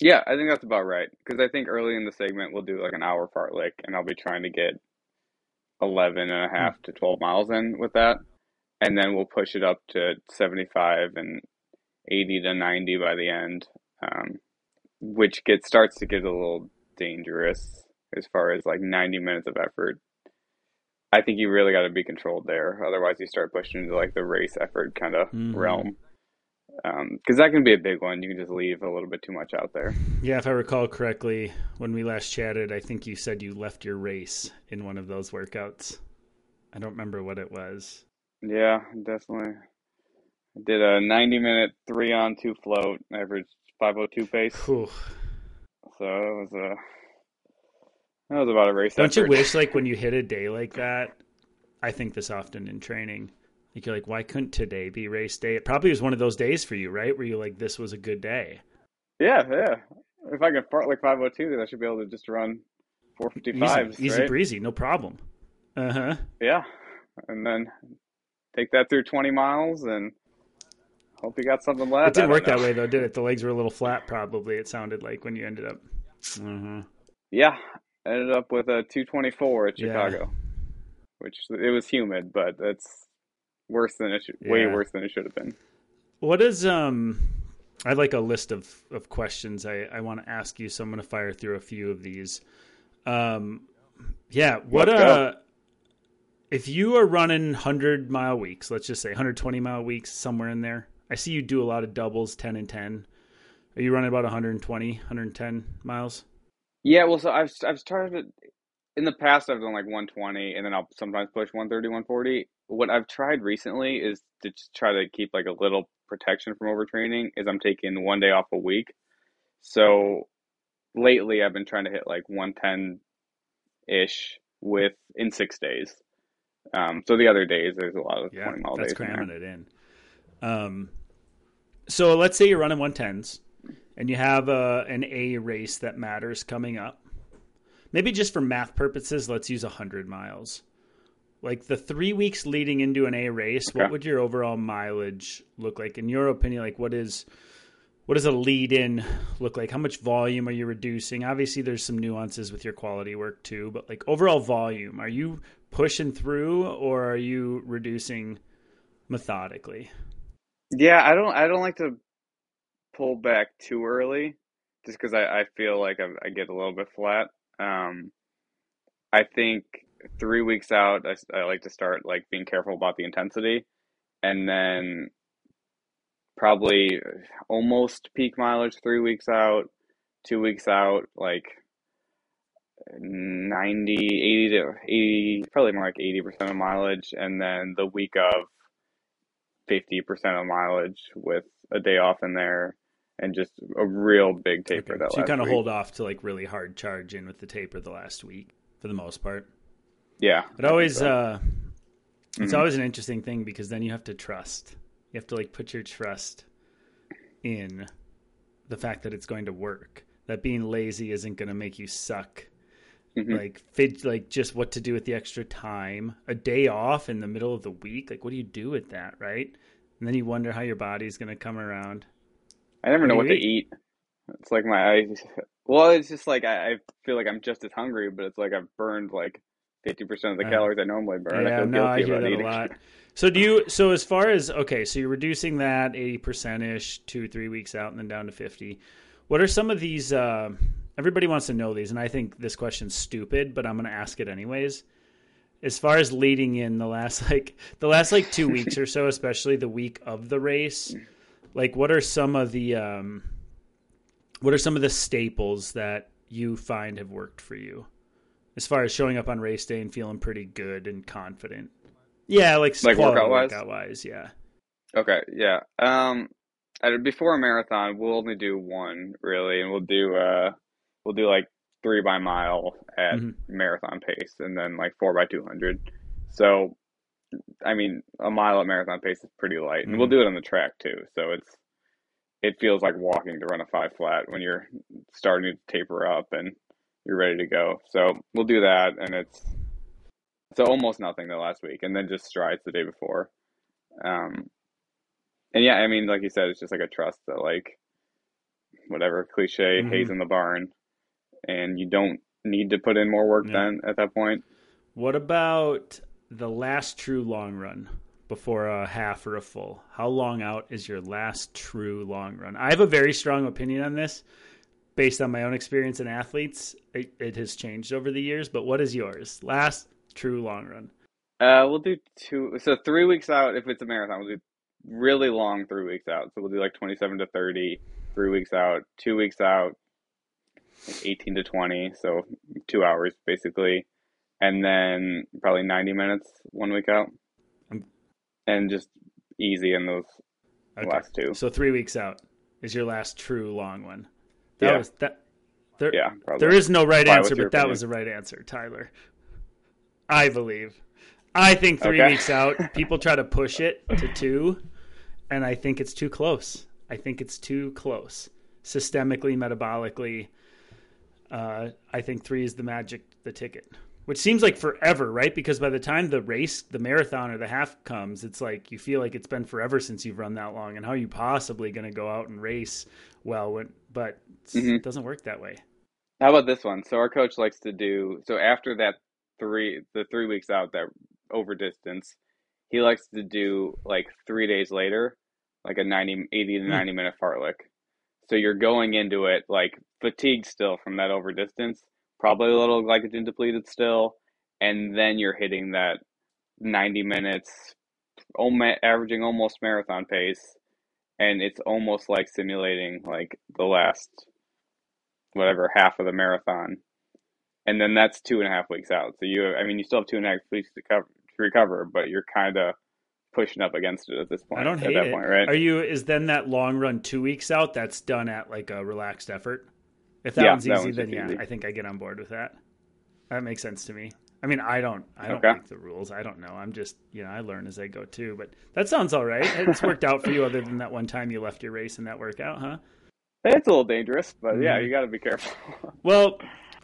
Yeah, I think that's about right. Because I think early in the segment we'll do like an hour fartlek, and I'll be trying to get 11 and a half hmm. to 12 miles in with that. And then we'll push it up to 75 and 80 to 90 by the end, um, which gets starts to get a little dangerous as far as like 90 minutes of effort. I think you really got to be controlled there. Otherwise, you start pushing into like the race effort kind of Mhm. realm. Because that can be a big one. You can just leave a little bit too much out there. Yeah, if I recall correctly, when we last chatted, I think you said you left your race in one of those workouts. I don't remember what it was. Yeah, definitely. I did a 90 minute three on two float, average 502 pace. Whew. So it was a that was about a race Don't you wish, like, when you hit a day like that? I think this often in training. Like, you're like, why couldn't today be race day? It probably was one of those days for you, right? Where you're like, this was a good day. Yeah, yeah. If I could fartlek 502, then I should be able to just run 455s, Easy, easy right? breezy, no problem. Uh huh. Yeah, and then take that through 20 miles and hope you got something left. It didn't work don't that way, though, did it? The legs were a little flat, probably, it sounded like when you ended up. Uh-huh. Yeah, ended up with a 224 at Yeah. Chicago, which it was humid, but that's worse than it should, way worse than it should have been. What is um I have like a list of, of questions I, I want to ask you, so I'm gonna fire through a few of these. Um yeah, what Let's uh if you are running hundred mile weeks, let's just say 120 mile weeks, somewhere in there. I see you do a lot of doubles, ten and ten. Are you running about 120, 110 miles? Yeah, well, so I've I've started in the past. I've done like 120, and then I'll sometimes push 130, 140. What I've tried recently is to just try to keep like a little protection from overtraining. Is I'm taking one day off a week. So lately, I've been trying to hit like 110 ish with in six days. Um, so the other days, there's a lot of Yeah, 20 mile that's days. in cramming it in. Um, so let's say you're running 110s and you have a, an A race that matters coming up. maybe just for math purposes, let's use 100 miles. Like the three weeks leading into an A race, okay. what would your overall mileage look like? In your opinion, like what is what does a lead in look like? How much volume are you reducing? Obviously, there's some nuances with your quality work too, but like overall volume, are you pushing through or are you reducing methodically? Yeah, I don't. I don't like to pull back too early, just because I, I feel like I, I, get a little bit flat. Um, I think three weeks out, I, I like to start like being careful about the intensity, and then probably almost peak mileage three weeks out, two weeks out, like 90, 80 to 80, probably more like 80% of mileage. And then the week of 50% of mileage with a day off in there and just a real big taper okay. that so you kind of hold off to like really hard charge in with the taper the last week for the most part. Yeah. It always, so. uh, it's mm-hmm. always an interesting thing because then you have to trust you have to like put your trust in the fact that it's going to work. That being lazy isn't going to make you suck. Mm-hmm. Like fit, like just what to do with the extra time. A day off in the middle of the week. Like what do you do with that, right? And then you wonder how your body's going to come around. I never what know what eat? to eat. It's like my I, well, it's just like I, I, feel like I'm just as hungry, but it's like I've burned like fifty percent of the uh, calories I normally burn. Yeah, I feel no, guilty I hear about that eating. a lot. So do you? So as far as okay, so you're reducing that eighty percent ish, two three weeks out, and then down to fifty. What are some of these? Uh, everybody wants to know these, and I think this question's stupid, but I'm going to ask it anyways. As far as leading in the last like the last like two weeks or so, especially the week of the race, like what are some of the um, what are some of the staples that you find have worked for you as far as showing up on race day and feeling pretty good and confident? Yeah, like like workout wise. Workout wise, yeah. Okay, yeah. Um, before a marathon, we'll only do one really, and we'll do uh, we'll do like three by mile at mm-hmm. marathon pace, and then like four by two hundred. So, I mean, a mile at marathon pace is pretty light, and mm-hmm. we'll do it on the track too. So it's it feels like walking to run a five flat when you're starting to taper up and you're ready to go. So we'll do that, and it's so almost nothing the last week, and then just strides the day before. Um, and yeah, I mean, like you said, it's just like a trust that like whatever cliche mm-hmm. hay's in the barn, and you don't need to put in more work yeah. then at that point. What about the last true long run before a half or a full? How long out is your last true long run? I have a very strong opinion on this based on my own experience in athletes. It, it has changed over the years, but what is yours? Last true long run? Uh, we'll do two. So three weeks out, if it's a marathon, we'll do really long three weeks out. So we'll do like 27 to 30, three weeks out, two weeks out, like 18 to 20. So two hours basically. And then probably 90 minutes one week out. Mm. And just easy in those okay. last two. So three weeks out is your last true long one. That yeah. was that. There, yeah, probably. there is no right answer, but that opinion? was the right answer, Tyler. I believe. I think three okay. weeks out, people try to push it to two, and I think it's too close. I think it's too close. Systemically, metabolically, uh, I think three is the magic, the ticket, which seems like forever, right? Because by the time the race, the marathon or the half comes, it's like you feel like it's been forever since you've run that long. And how are you possibly going to go out and race well? When, but mm-hmm. it doesn't work that way. How about this one? So our coach likes to do so after that three the three weeks out that over distance, he likes to do like three days later, like a 90, 80 to hmm. 90 minute fartlek. So you're going into it like fatigued still from that over distance, probably a little glycogen depleted still, and then you're hitting that 90 minutes, averaging almost marathon pace, and it's almost like simulating like the last whatever half of the marathon and then that's two and a half weeks out. So you, I mean, you still have two and a half weeks to cover to recover, but you're kind of pushing up against it at this point. I don't hate that it. Point, right? Are you? Is then that long run two weeks out? That's done at like a relaxed effort. If that yeah, one's that easy, one's then yeah, easy. I think I get on board with that. That makes sense to me. I mean, I don't, I don't okay. make the rules. I don't know. I'm just, you know, I learn as I go too. But that sounds all right. It's worked out for you, other than that one time you left your race in that workout, huh? It's a little dangerous, but mm-hmm. yeah, you got to be careful. well,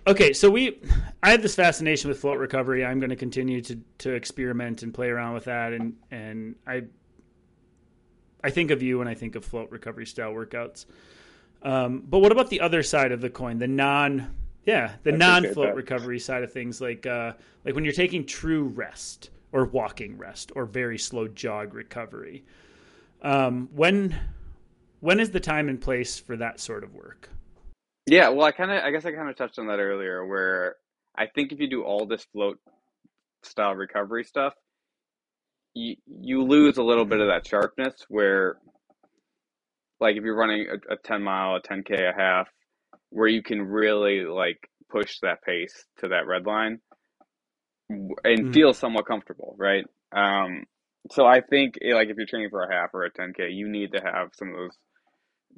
okay, so we, I have this fascination with float recovery. I'm going to continue to to experiment and play around with that, and and I, I think of you when I think of float recovery style workouts. Um, but what about the other side of the coin, the non, yeah, the non float recovery side of things, like uh, like when you're taking true rest or walking rest or very slow jog recovery. Um, when when is the time and place for that sort of work? Yeah, well, I kind of, I guess I kind of touched on that earlier, where I think if you do all this float style recovery stuff, you you lose a little bit of that sharpness. Where, like, if you're running a, a ten mile, a ten k, a half, where you can really like push that pace to that red line and mm-hmm. feel somewhat comfortable, right? Um, so I think eh, like if you're training for a half or a 10k, you need to have some of those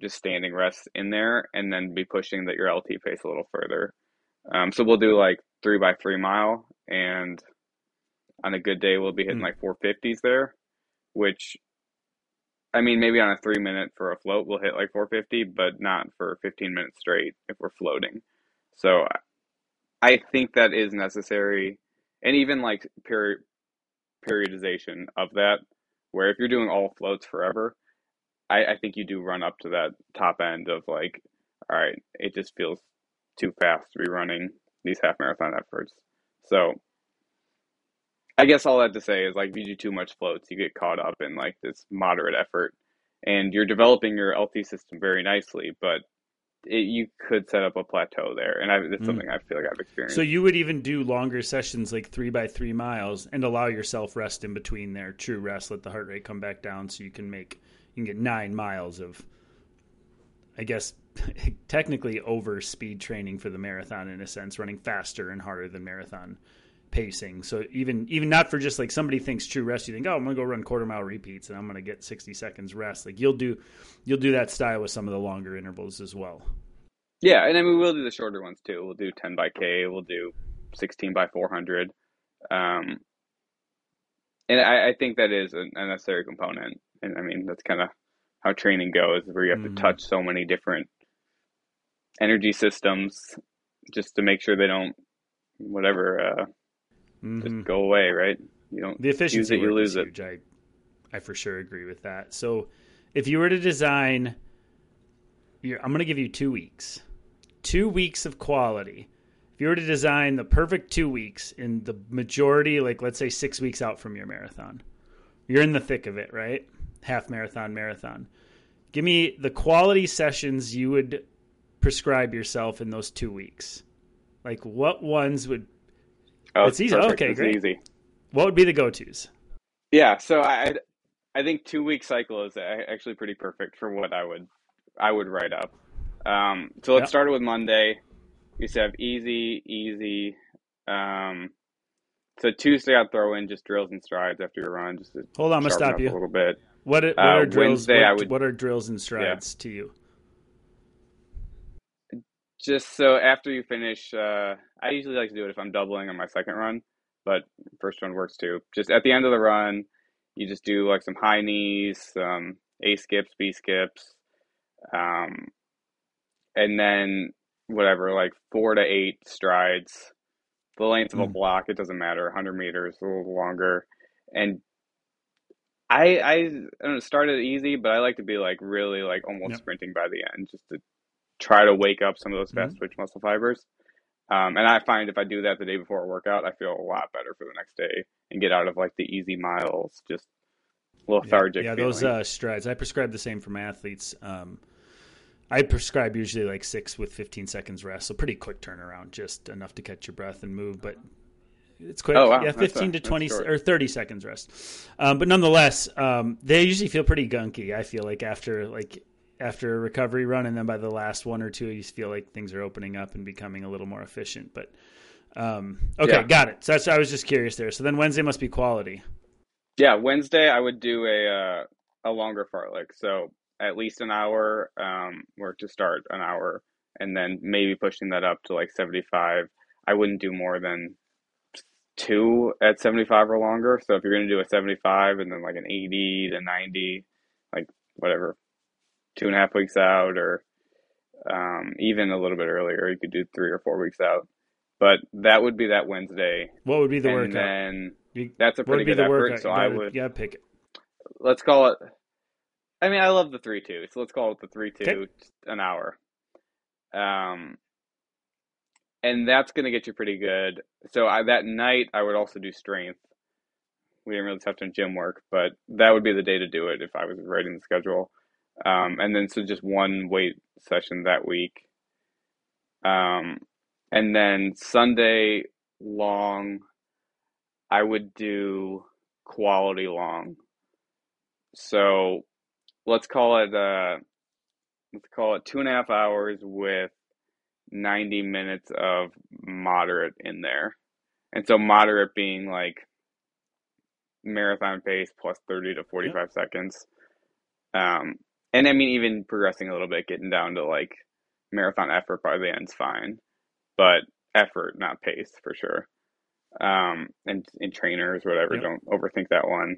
just standing rests in there, and then be pushing that your LT pace a little further. Um, so we'll do like three by three mile, and on a good day we'll be hitting mm. like 450s there, which I mean maybe on a three minute for a float we'll hit like 450, but not for 15 minutes straight if we're floating. So I think that is necessary, and even like period periodization of that, where if you're doing all floats forever, I, I think you do run up to that top end of like, all right, it just feels too fast to be running these half marathon efforts. So I guess all that to say is like if you do too much floats, you get caught up in like this moderate effort and you're developing your LT system very nicely, but it, you could set up a plateau there, and I, it's mm. something I feel like I've experienced. So you would even do longer sessions, like three by three miles, and allow yourself rest in between there. True rest, let the heart rate come back down, so you can make you can get nine miles of, I guess, technically over speed training for the marathon in a sense, running faster and harder than marathon pacing. So even even not for just like somebody thinks true rest, you think, oh, I'm gonna go run quarter mile repeats and I'm gonna get 60 seconds rest. Like you'll do you'll do that style with some of the longer intervals as well. Yeah, and then we will do the shorter ones too. We'll do 10 by K. We'll do 16 by 400. Um, and I, I think that is a, a, necessary component. And I mean, that's kind of how training goes, where you have mm-hmm. to touch so many different energy systems just to make sure they don't whatever uh, mm-hmm. just go away, right? You don't the efficiency it, you lose it. I I for sure agree with that. So if you were to design, I'm going to give you two weeks, two weeks of quality. If you were to design the perfect two weeks in the majority, like let's say six weeks out from your marathon, you're in the thick of it, right? Half marathon, marathon. Give me the quality sessions you would prescribe yourself in those two weeks. Like what ones would Oh, it's easy. Perfect. Okay, it's great. Easy. What would be the go tos? Yeah, so I I think two week cycle is actually pretty perfect for what I would I would write up. Um, so let's yep. start with Monday. You said have easy, easy. Um, so Tuesday I'd throw in just drills and strides after your run. Just hold on, I'm gonna stop you a little bit. What, what are uh, drills? Wednesday, what, I would, what are drills and strides yeah. to you? Just so after you finish, uh, I usually like to do it if I'm doubling on my second run, but first one works too. Just at the end of the run, you just do like some high knees, some A skips, B skips, um, and then whatever, like four to eight strides. The length of a hmm. block, it doesn't matter, 100 meters, a little longer. And I, I, I don't know, started easy, but I like to be like really like almost yep. sprinting by the end just to try to wake up some of those fast mm-hmm. twitch muscle fibers. Um, and I find if I do that the day before a workout, I feel a lot better for the next day and get out of like the easy miles, just lethargic. Yeah, yeah those uh, strides. I prescribe the same for my athletes. Um, I prescribe usually like six with 15 seconds rest, so pretty quick turnaround, just enough to catch your breath and move. But it's quick. Oh, wow. Yeah, 15 a, to 20 or 30 seconds rest. Um, but nonetheless, um, they usually feel pretty gunky. I feel like after like after a recovery run, and then by the last one or two, you feel like things are opening up and becoming a little more efficient. But um, okay, yeah. got it. So that's I was just curious there. So then Wednesday must be quality. Yeah, Wednesday I would do a uh, a longer fartlek, so at least an hour, um, or to start an hour, and then maybe pushing that up to like seventy five. I wouldn't do more than two at 75 or longer. So if you're going to do a 75 and then like an 80 to 90, like whatever, two and a half weeks out, or um, even a little bit earlier. You could do three or four weeks out. But that would be that Wednesday. What would be the and workout? then You- that's a pretty good the effort. workout? So I would yeah, pick it. let's call it. I mean, I love the three two, so let's call it the three two, Okay. an hour. Um, and that's gonna get you pretty good. So I, that night, I would also do strength. We didn't really touch on gym work, but that would be the day to do it if I was writing the schedule. Um, and then so just one weight session that week. Um, and then Sunday long, I would do quality long. So let's call it uh let's call it two and a half hours with 90 minutes of moderate in there. And so moderate being like marathon pace plus 30 to 45 seconds. Um and I mean even progressing a little bit getting down to like marathon effort by the end's fine. But effort, not pace for sure. Um and and trainers whatever, Yep. don't overthink that one.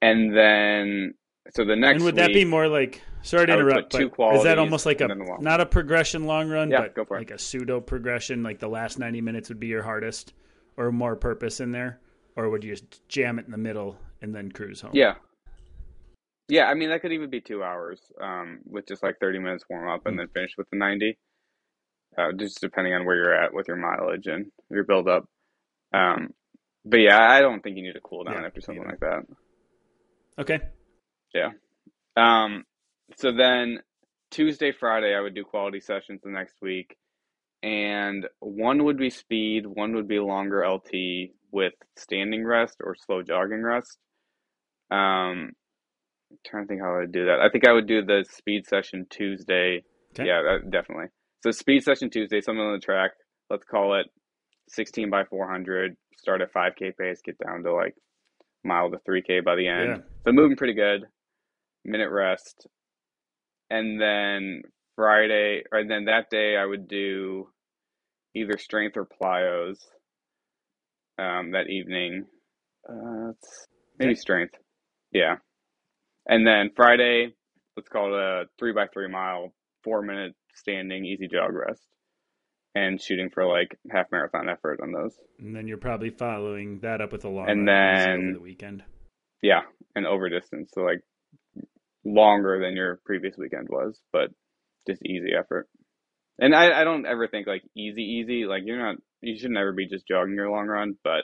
And then so the next and would that be more like? Sorry to I would put interrupt, two but is that almost like a and then the long not a progression long run, Yeah, but for it. like a pseudo progression? Like the last ninety minutes would be your hardest, or more purpose in there, or would you just jam it in the middle and then cruise home? Yeah. Yeah, I mean that could even be two hours, um, with just like thirty minutes warm up and Mm. then finish with the ninety. Uh, just depending on where you're at with your mileage and your build up. Um, but yeah, I don't think you need to cool down Yeah, after something either. like that. Okay. Yeah. Um, so then Tuesday, Friday, I would do quality sessions the next week, and one would be speed, one would be longer LT with standing rest or slow jogging rest. Um, I'm trying to think how I would do that. I think I would do the speed session Tuesday. Okay. Yeah, that, definitely. So speed session Tuesday, something on the track. Let's call it 16 by 400. Start at 5K pace, get down to like mile to 3K by the end. Yeah. So moving pretty good. Minute rest, and then Friday, or then that day I would do either strength or plyos. Um, that evening, uh, maybe Okay. strength, yeah. And then Friday, let's call it a three by three mile, four minute standing easy jog rest, and shooting for like half marathon effort on those. And then you're probably following that up with a long And then- the weekend. Yeah, and over distance, so like longer than your previous weekend was, but just easy effort. And I, I don't ever think like easy, easy. Like you're not, you should never be just jogging your long run, but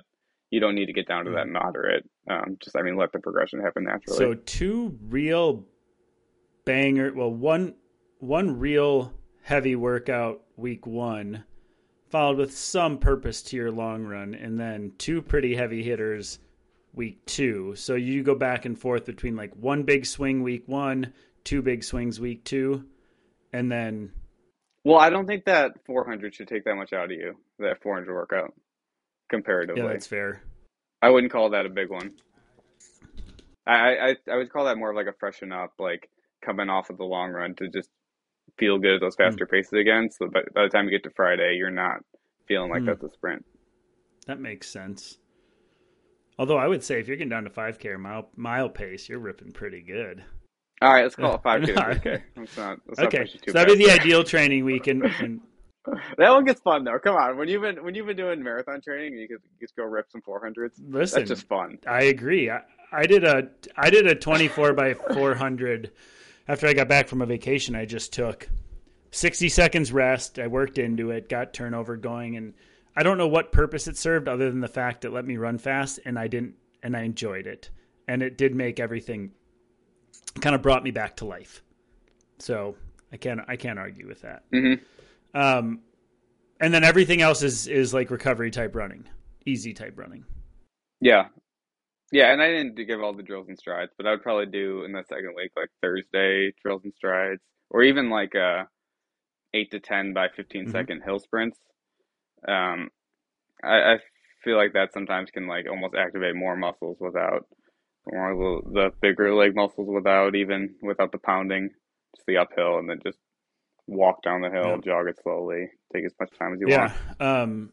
you don't need to get down to that moderate. Um, just I mean, let the progression happen naturally. So two real banger. Well, one one real heavy workout week one, followed with some purpose to your long run, and then two pretty heavy hitters week two. So you go back and forth between like one big swing week one, two big swings week two, and then well, I don't think that 400 should take that much out of you. That 400 workout comparatively. yeah, that's fair. I wouldn't call that a big one. I, I I would call that more of like a freshen up, like coming off of the long run to just feel good at those faster paces again. So by, by the time you get to Friday, you're not feeling like Mm. that's a sprint. That makes sense. Although I would say if you're getting down to five k mile mile pace, you're ripping pretty good. All right, let's call it five k. No. Okay, let's not. Let's Okay, too so that'd be the ideal training week, and That one gets fun though. Come on, when you've been when you've been doing marathon training, you could just go rip some 400s. listen, That's just fun. I agree. I, I did a I did a 24 by 400 after I got back from a vacation I just took. 60 seconds rest. I worked into it, got turnover going, and I don't know what purpose it served other than the fact it let me run fast, and I didn't, and I enjoyed it, and it did make everything kind of brought me back to life. So I can't I can't argue with that. Mhm. Um, and then everything else is is like recovery type running, easy type running. Yeah. Yeah, and I didn't give all the drills and strides, but I would probably do in the second week like Thursday drills and strides, or even like uh eight to ten by 15 Mhm. second hill sprints. Um, I, I feel like that sometimes can like almost activate more muscles without more the, the bigger leg muscles without even without the pounding, just the uphill, and then just walk down the hill, Yeah. jog it slowly, take as much time as you yeah want. um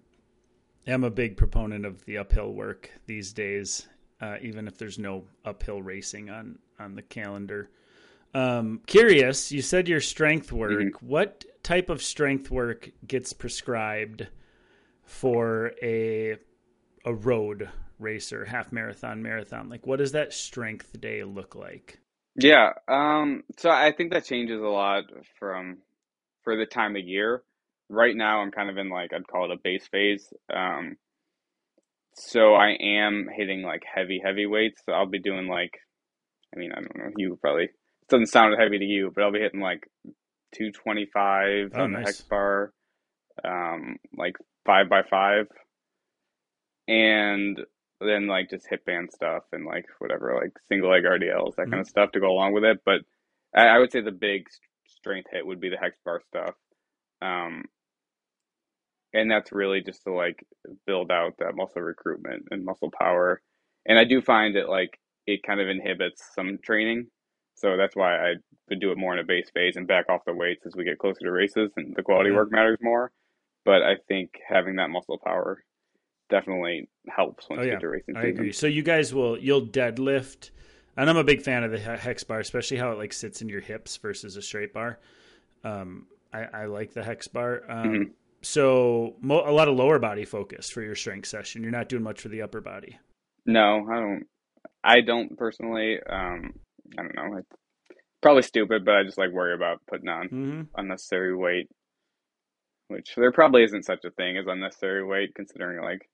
i'm a big proponent of the uphill work these days uh, even if there's no uphill racing on on the calendar um curious you said your strength work Mhm. what type of strength work gets prescribed for a a road racer, half marathon, marathon? Like, what does that strength day look like? Yeah, um, so I think that changes a lot from for the time of year. Right now, I'm kind of in like I'd call it a base phase. Um, so I am hitting like heavy, heavy weights. So I'll be doing like, I mean, I don't know, you probably it doesn't sound heavy to you, but I'll be hitting like 225 Oh, on the hex bar, um, like five by five, and then like just hip band stuff and like whatever, like single leg RDLs, that kind of stuff to go along with it. But I, I would say the big strength hit would be the hex bar stuff. Um, and that's really just to like build out that muscle recruitment and muscle power. And I do find that like it kind of inhibits some training. So that's why I would do it more in a base phase and back off the weights as we get closer to races and the quality Yeah. work matters more. But I think having that muscle power definitely helps once Oh, you get to racing I season. agree. So you guys will you'll deadlift, and I'm a big fan of the hex bar, especially how it like sits in your hips versus a straight bar. Um, I, I like the hex bar. Um, Mhm. So mo- a lot of lower body focus for your strength session. You're not doing much for the upper body. No, I don't. I don't personally. Um, I don't know. It's probably stupid, but I just like worry about putting on hmm unnecessary weight, which there probably isn't such a thing as unnecessary weight, considering like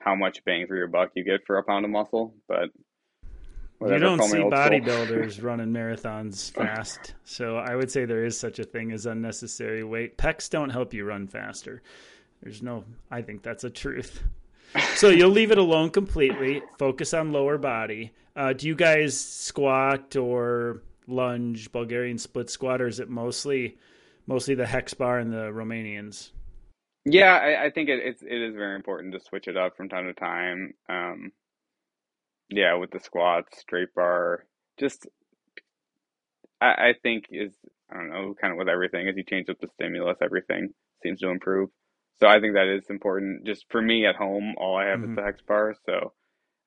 how much bang for your buck you get for a pound of muscle. But You don't see bodybuilders running marathons fast. So I would say there is such a thing as unnecessary weight. Pecs don't help you run faster. There's no, I think that's a truth. So you'll leave it alone completely. Focus on lower body. Uh, do you guys squat or lunge, Bulgarian split squat, or is it mostly mostly the hex bar and the Romanians? Yeah, I, I think it, it's it is very important to switch it up from time to time. Um, yeah, with the squats, straight bar, just I, I think is I don't know, kind of with everything as you change up the stimulus, everything seems to improve. So I think that is important. Just for me at home, all I have Mhm. is the hex bar, so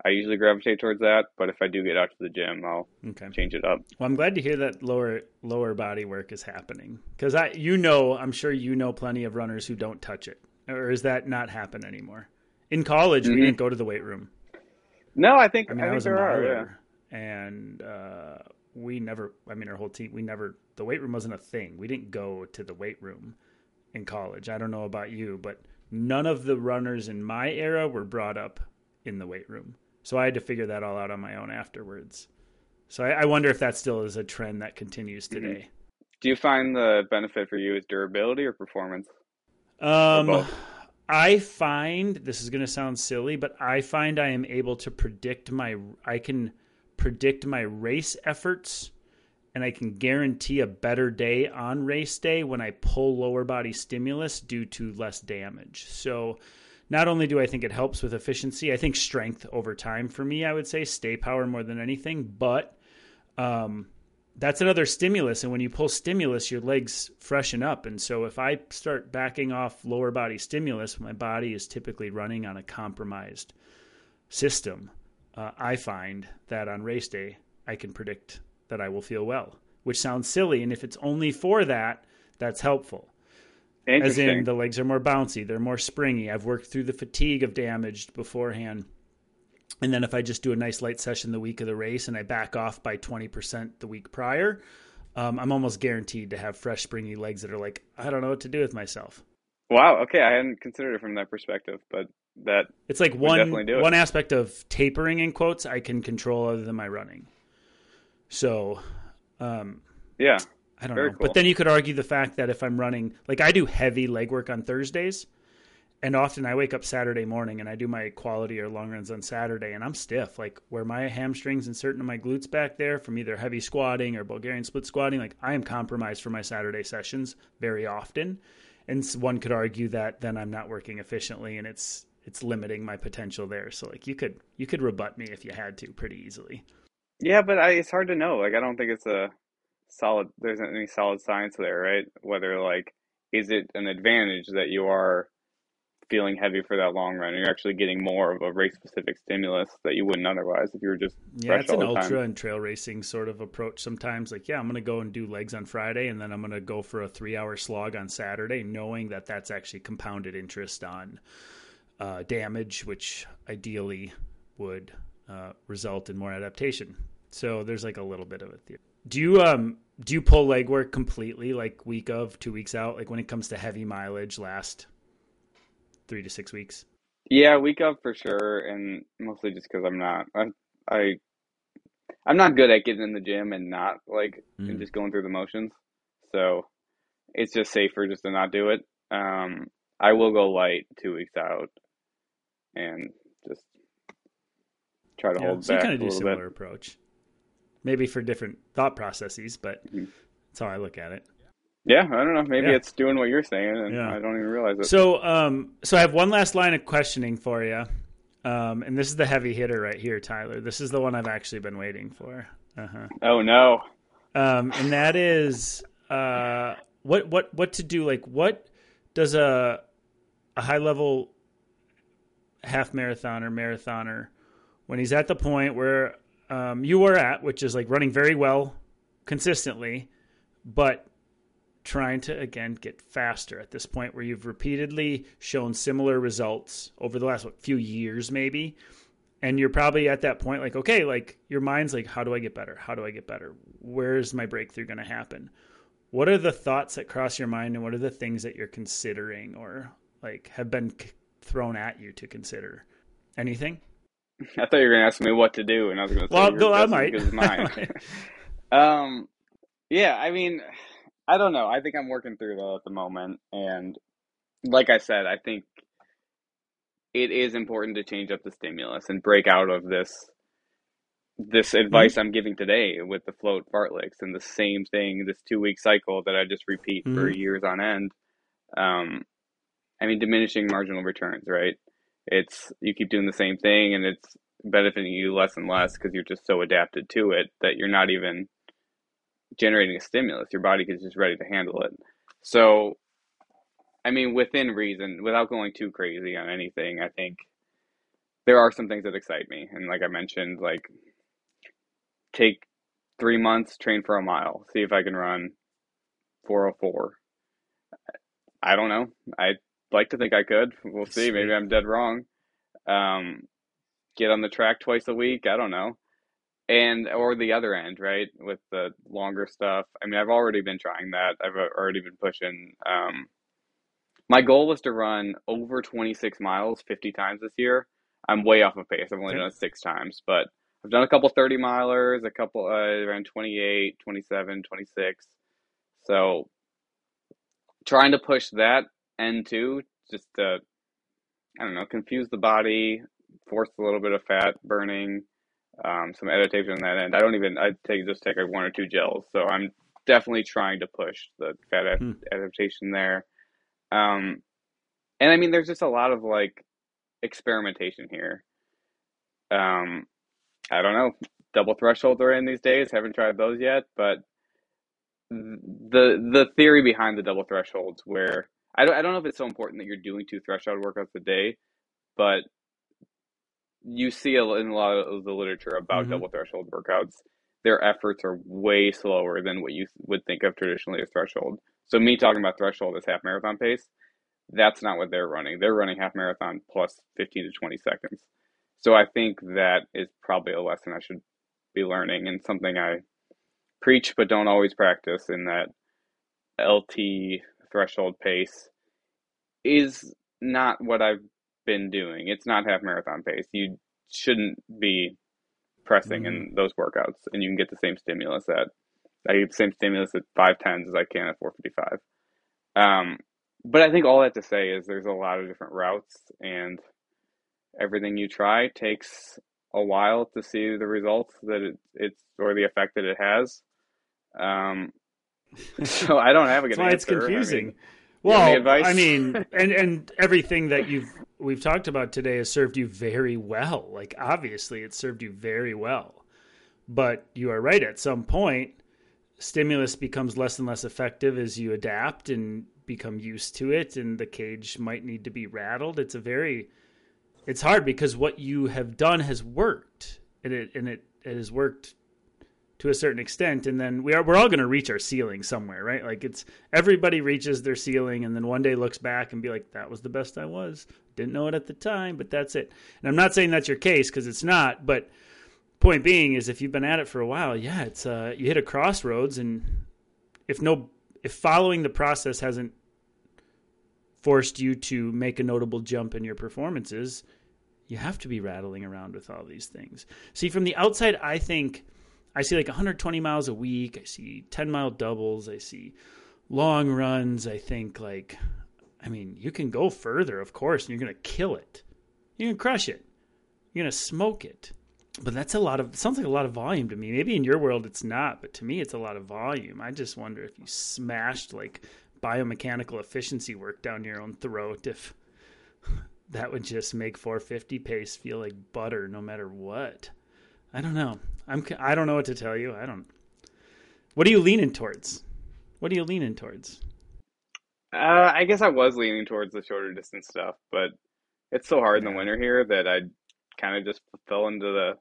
I usually gravitate towards that. But if I do get out to the gym, I'll Okay. change it up. Well, I'm glad to hear that lower lower body work is happening because I, you know, I'm sure you know plenty of runners who don't touch it, or is that not happen anymore? In college, we Mhm. didn't go to the weight room. No, I think I mean, I, I, think was there are. Yeah. and uh, we never. I mean, our whole team, we never. The weight room wasn't a thing. We didn't go to the weight room in college. I don't know about you, but none of the runners in my era were brought up in the weight room. So I had to figure that all out on my own afterwards. So I, I wonder if that still is a trend that continues Mhm. today. Do you find the benefit for you is durability or performance? Um, both? I find this is going to sound silly, but I find I am able to predict my. I can predict my race efforts, and I can guarantee a better day on race day when I pull lower body stimulus due to less damage. So. Not only do I think it helps with efficiency, I think strength over time for me, I would say stay power more than anything, but um, that's another stimulus. And when you pull stimulus, your legs freshen up. And so if I start backing off lower body stimulus, my body is typically running on a compromised system. Uh, I find that on race day, I can predict that I will feel well, which sounds silly. And if it's only for that, that's helpful. As in, the legs are more bouncy, they're more springy. I've worked through the fatigue of damage beforehand. And then if I just do a nice light session the week of the race and I back off by 20% the week prior, um, I'm almost guaranteed to have fresh, springy legs that are like, I don't know what to do with myself. Wow. Okay, I hadn't considered it from that perspective, but that It's like one definitely do it. one aspect of tapering in quotes I can control other than my running. So, um, yeah, I don't know. cool. But then you could argue the fact that if I'm running, like I do heavy leg work on Thursdays, and often I wake up Saturday morning and I do my quality or long runs on Saturday, and I'm stiff. Like where my hamstrings and certain of my glutes back there from either heavy squatting or Bulgarian split squatting, like I am compromised for my Saturday sessions very often. And one could argue that then I'm not working efficiently, and it's it's limiting my potential there. So like you could you could rebut me if you had to pretty easily. yeah, but I, it's hard to know. Like, I don't think it's a solid. There's any solid science there, right? Whether like, is it an advantage that you are feeling heavy for that long run, you're actually getting more of a race specific stimulus that you wouldn't otherwise if you were just Yeah, it's an the time. ultra and trail racing sort of approach sometimes. Like, yeah, I'm going to go and do legs on Friday, and then I'm going to go for a three hour slog on Saturday, knowing that that's actually compounded interest on uh, damage, which ideally would uh, result in more adaptation. So there's like a little bit of a theory. Do you um do you pull leg work completely, like week of, two weeks out, like when it comes to heavy mileage, last three to six weeks? Yeah, week of for sure, and mostly just because I'm not I I I'm not good at getting in the gym and not like Mm. and just going through the motions. So it's just safer just to not do it. Um, I will go light two weeks out and just try to Yeah, hold so you back kind a of do little similar bit. approach, maybe for different thought processes, but Mhm. that's how I look at it. Yeah, I don't know. Maybe Yeah. it's doing what you're saying, and Yeah. I don't even realize it. So, um, so I have one last line of questioning for you, um, and this is the heavy hitter right here, Tyler. This is the one I've actually been waiting for. Uh-huh. oh no. Um, and that is uh, what what what to do? Like, what does a a high level half marathoner marathoner when he's at the point where um, you are at, which is like running very well consistently, but trying to again get faster at this point where you've repeatedly shown similar results over the last what, few years maybe? And you're probably at that point like okay like your mind's like how do i get better? How do i get better? Where's my breakthrough going to happen? What are the thoughts that cross your mind and what are the things that you're considering or like have been c- thrown at you to consider? Anything? I thought you were gonna ask me what to do, and I was gonna say well go i might. as mine. um, yeah, I mean, I don't know. I think I'm working through that at the moment, and like I said, I think it is important to change up the stimulus and break out of this this advice I'm giving today with the float fartleks and the same thing, this two week cycle that I just repeat for Mhm. years on end. Um, I mean, diminishing marginal returns, right? It's you keep doing the same thing, and it's benefiting you less and less because you're just so adapted to it that you're not even generating a stimulus. Your body is just ready to handle it. So, I mean, within reason, without going too crazy on anything, I think there are some things that excite me. And like I mentioned, like take three months, train for a mile, see if I can run 404. I don't know. I'd like to think I could. We'll see. Maybe I'm dead wrong. Um, get on the track twice a week. I don't know. And or the other end, right, with the longer stuff. I mean, I've already been trying that. I've already been pushing. Um, my goal was to run over 26 miles 50 times this year. I'm way off of pace. I've only Okay. done it six times, but I've done a couple 30 milers, a couple uh, around 28, 27, 26. So trying to push that end too, just to, I don't know, confuse the body, force a little bit of fat burning, um, some adaptation on that end. I don't even, I take just take like one or two gels. So I'm definitely trying to push the fat Hmm. adaptation there. Um, and I mean, there's just a lot of like experimentation here. Um, I don't know. Double thresholds are in these days. Haven't tried those yet, but the the theory behind the double thresholds, where I don't, I don't know if it's so important that you're doing two threshold workouts a day, but you see in a lot of the literature about Mhm. double threshold workouts, their efforts are way slower than what you would think of traditionally as threshold. So me talking about threshold as half marathon pace, that's not what they're running. They're running half marathon plus 15 to 20 seconds. So I think that is probably a lesson I should be learning and something I preach but don't always practice in that LT threshold pace is not what I've been doing. It's not half marathon pace. You shouldn't be pressing in those workouts and you can get the same stimulus at I get the same stimulus at five tens as I can at four fifty five. Um but I think all that to say is there's a lot of different routes and everything you try takes a while to see the results that it, it's or the effect that it has. Um, so I don't have a good That's why it's answer. I confusing. mean, have any well? I mean, and and everything that you've we've talked about today has served you very well. Like obviously, it served you very well. But you are right. At some point, stimulus becomes less and less effective as you adapt and become used to it, and the cage might need to be rattled. It's a very it's hard because what you have done has worked, and it and it, it has worked to a certain extent and then we are we're all going to reach our ceiling somewhere right? Like it's everybody reaches their ceiling and then one day looks back and be like that was the best i was. Didn't know it at the time but that's it. And i'm not saying that's your case because it's not but point being is if you've been at it for a while yeah it's uh you hit a crossroads and if no if following the process hasn't forced you to make a notable jump in your performances you have to be rattling around with all these things. See from the outside i think I see like 120 miles a week. I see 10 mile doubles. I see long runs. I think like, I mean, you can go further, of course, and you're going to kill it. You're going to crush it. You're going to smoke it. But that's a lot of, sounds like a lot of volume to me. Maybe in your world it's not, but to me it's a lot of volume. I just wonder if you smashed like biomechanical efficiency work down your own throat, if that would just make 450 pace feel like butter no matter what. I don't know. I'm I don't know what to tell you. I don't. What are you leaning towards? What are you leaning towards? Uh, I guess I was leaning towards the shorter distance stuff, but it's so hard in the winter here that I kind of just fell into the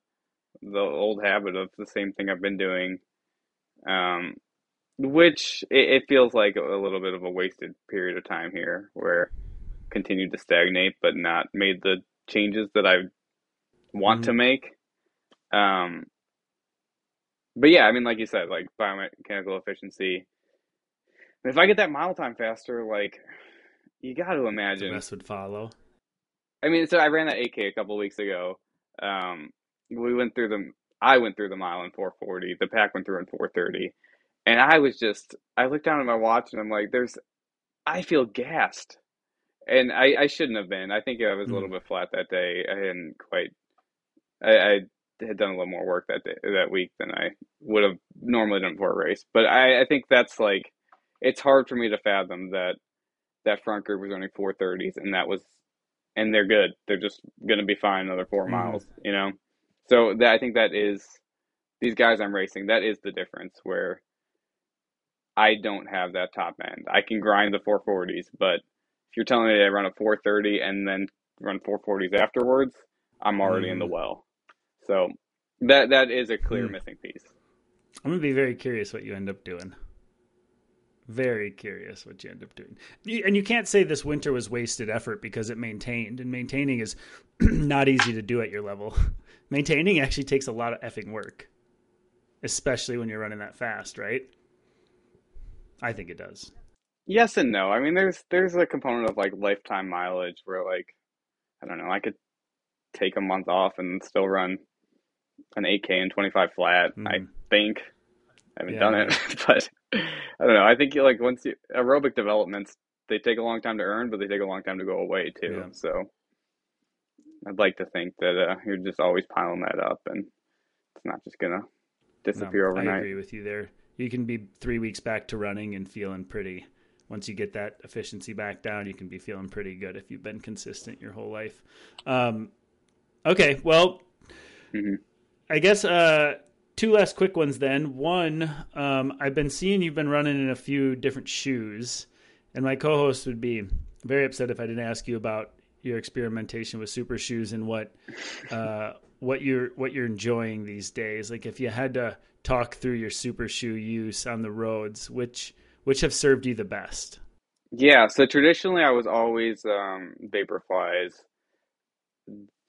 the old habit of the same thing I've been doing, um, which it, it feels like a little bit of a wasted period of time here, where continued to stagnate but not made the changes that I want mm-hmm. to make. Um, but yeah, I mean, like you said, like biomechanical efficiency. If I get that mile time faster, like you got to imagine the rest would follow. I mean, so I ran that 8K a couple weeks ago. Um, we went through the, I went through the mile in 440. The pack went through in 430, and I was just, I looked down at my watch and I'm like, there's, I feel gassed, and I, I shouldn't have been. I think I was a little mm. bit flat that day. I hadn't quite, I, I had done a little more work that day, that week than I would have normally done for a race. But I, I think that's like it's hard for me to fathom that that front group was running 430s and that was and they're good. They're just going to be fine another 4 mm. miles, you know. So that I think that is these guys I'm racing. That is the difference where I don't have that top end. I can grind the 440s, but if you're telling me I run a 430 and then run 440s afterwards, I'm already mm. in the mm. well. So that that is a clear hmm. missing piece. I'm gonna be very curious what you end up doing. Very curious what you end up doing. And you can't say this winter was wasted effort because it maintained, and maintaining is not easy to do at your level. Maintaining actually takes a lot of effing work, especially when you're running that fast, right? I think it does. Yes and no. I mean, there's there's a component of like lifetime mileage where like I don't know, I could take a month off and still run an 8K and 25 flat. Mm. I think I haven't yeah. done it, but I don't know. I think you like once you aerobic developments, they take a long time to earn, but they take a long time to go away too. Yeah. So I'd like to think that uh, you're just always piling that up, and it's not just gonna disappear no, overnight. I agree with you there. You can be three weeks back to running and feeling pretty. Once you get that efficiency back down, you can be feeling pretty good if you've been consistent your whole life. Um, okay, well, mm-hmm. I guess uh, two last quick ones then. One, um, I've been seeing you've been running in a few different shoes, and my co-host would be very upset if I didn't ask you about your experimentation with super shoes and what uh, what you're what you're enjoying these days. Like if you had to talk through your super shoe use on the roads, which which have served you the best? Yeah, so traditionally I was always um, Vaporflys.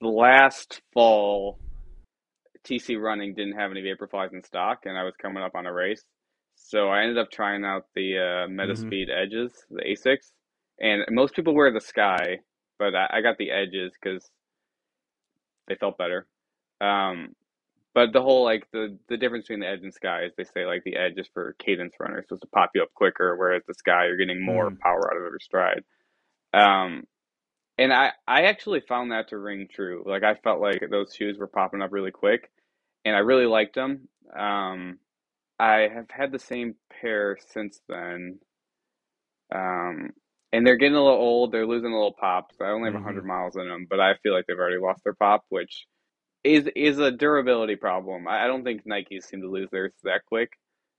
Last fall, TC Running didn't have any Vaporflys in stock, and I was coming up on a race, so I ended up trying out the uh, Metaspeed mm-hmm. Edges, the Asics, and most people wear the Sky, but I, I got the Edges because they felt better. Um, but the whole like the the difference between the Edge and Sky is they say like the Edge is for cadence runners, so to pop you up quicker, whereas the Sky you're getting more mm. power out of every stride. Um, and I, I actually found that to ring true. Like I felt like those shoes were popping up really quick, and I really liked them. Um, I have had the same pair since then, um, and they're getting a little old. They're losing a little pop. So I only have mm-hmm. 100 miles in them, but I feel like they've already lost their pop, which is is a durability problem. I, I don't think Nikes seem to lose theirs that quick.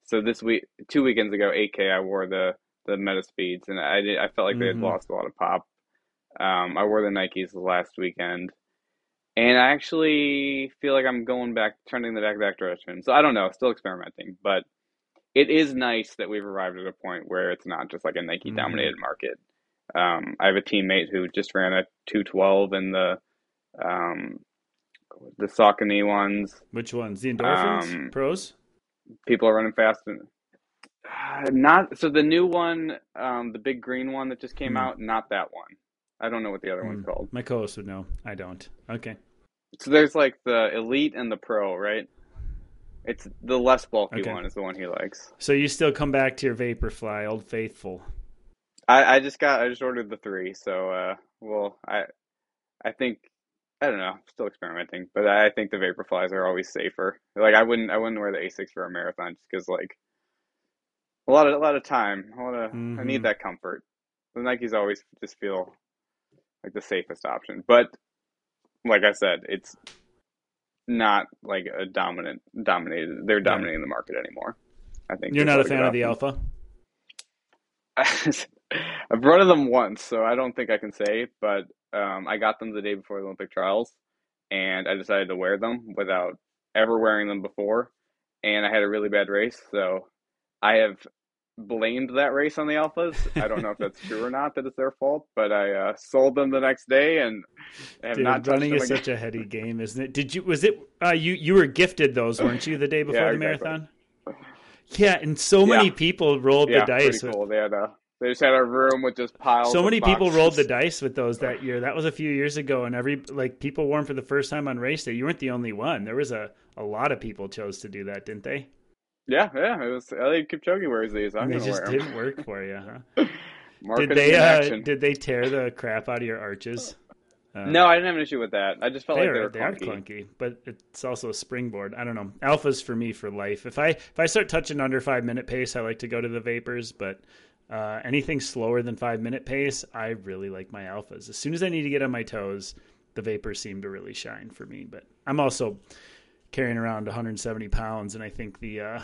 So this week, two weekends ago, 8K, I wore the the Metaspeeds, and I did, I felt like mm-hmm. they had mm-hmm. lost a lot of pop. Um, I wore the Nikes last weekend, and I actually feel like I'm going back, turning the back back direction. So I don't know, still experimenting, but it is nice that we've arrived at a point where it's not just like a Nike Mm-hmm. dominated market. Um, I have a teammate who just ran a 212 in the um, the Saucony ones. Which ones? The endorphins? Um, Pros? People are running fast and uh, not so the new one, um, the big green one that just came Hmm. out, not that one. I don't know what the other one's Hmm. called. My co-host would know. I don't. Okay. So there's like the elite and the pro, right? It's the less bulky Okay. one is the one he likes. So you still come back to your Vaporfly, Old Faithful. I, I just got I just ordered the three, so uh well I I think I don't know, still experimenting, but I think the Vaporflys are always safer. Like I wouldn't I wouldn't wear the Asics for a marathon just because like a lot of a lot of time. I want to I Mhm. need that comfort. The Nikes always just feel like the safest option, but like I said, it's not like a dominant dominated. They're dominating the market anymore. I think You're not a fan of the. Alpha? I've run them once, so I don't think I can say, but um, I got them the day before the Olympic trials, and I decided to wear them without ever wearing them before, and I had a really bad race, so I have blamed that race on the Alphas. I don't know if that's true or not that it's their fault, but I uh, sold them the next day and have Dude, not running is again. such a heady game, isn't it? Did you? Was it? Uh, you you were gifted those, weren't you, the day before Yeah, the exactly. marathon? Yeah, and so many Yeah. people rolled yeah, the dice. pretty with- They had a they just had a room with just piles. So many people rolled the dice with those that year. That was a few years ago, and every like people wore them for the first time on race day. You weren't the only one. There was a a lot of people chose to do that, didn't they? Yeah, yeah. It was Eliud Kipchoge wears these. I'm they just didn't work for you, huh? Did they uh, did they tear the crap out of your arches? Uh, No, I didn't have an issue with that. I just felt they like they are were they are clunky. clunky, but it's also a springboard. I don't know. Alphas for me for life. If I if I start touching under five minute pace, I like to go to the vapors. But uh, anything slower than five minute pace, I really like my alphas. As soon as I need to get on my toes, the vapors seem to really shine for me. But I'm also carrying around 170 pounds, and I think the uh,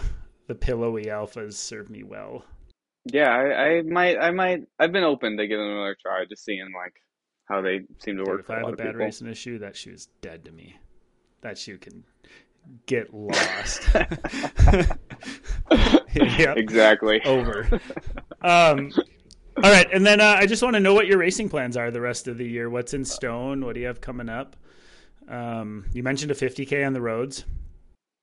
the pillowy alphas serve me well. Yeah, I, I might, I might. I've been open to giving them another try, just seeing like how they seem to Dude, work if I a have lot a bad people. race in a shoe, is dead to me. That shoe can get lost. yep. Exactly. Over. Um, all right, and then uh, I just want to know what your racing plans are the rest of the year. What's in stone? What do you have coming up? Um, you mentioned a 50k on the roads.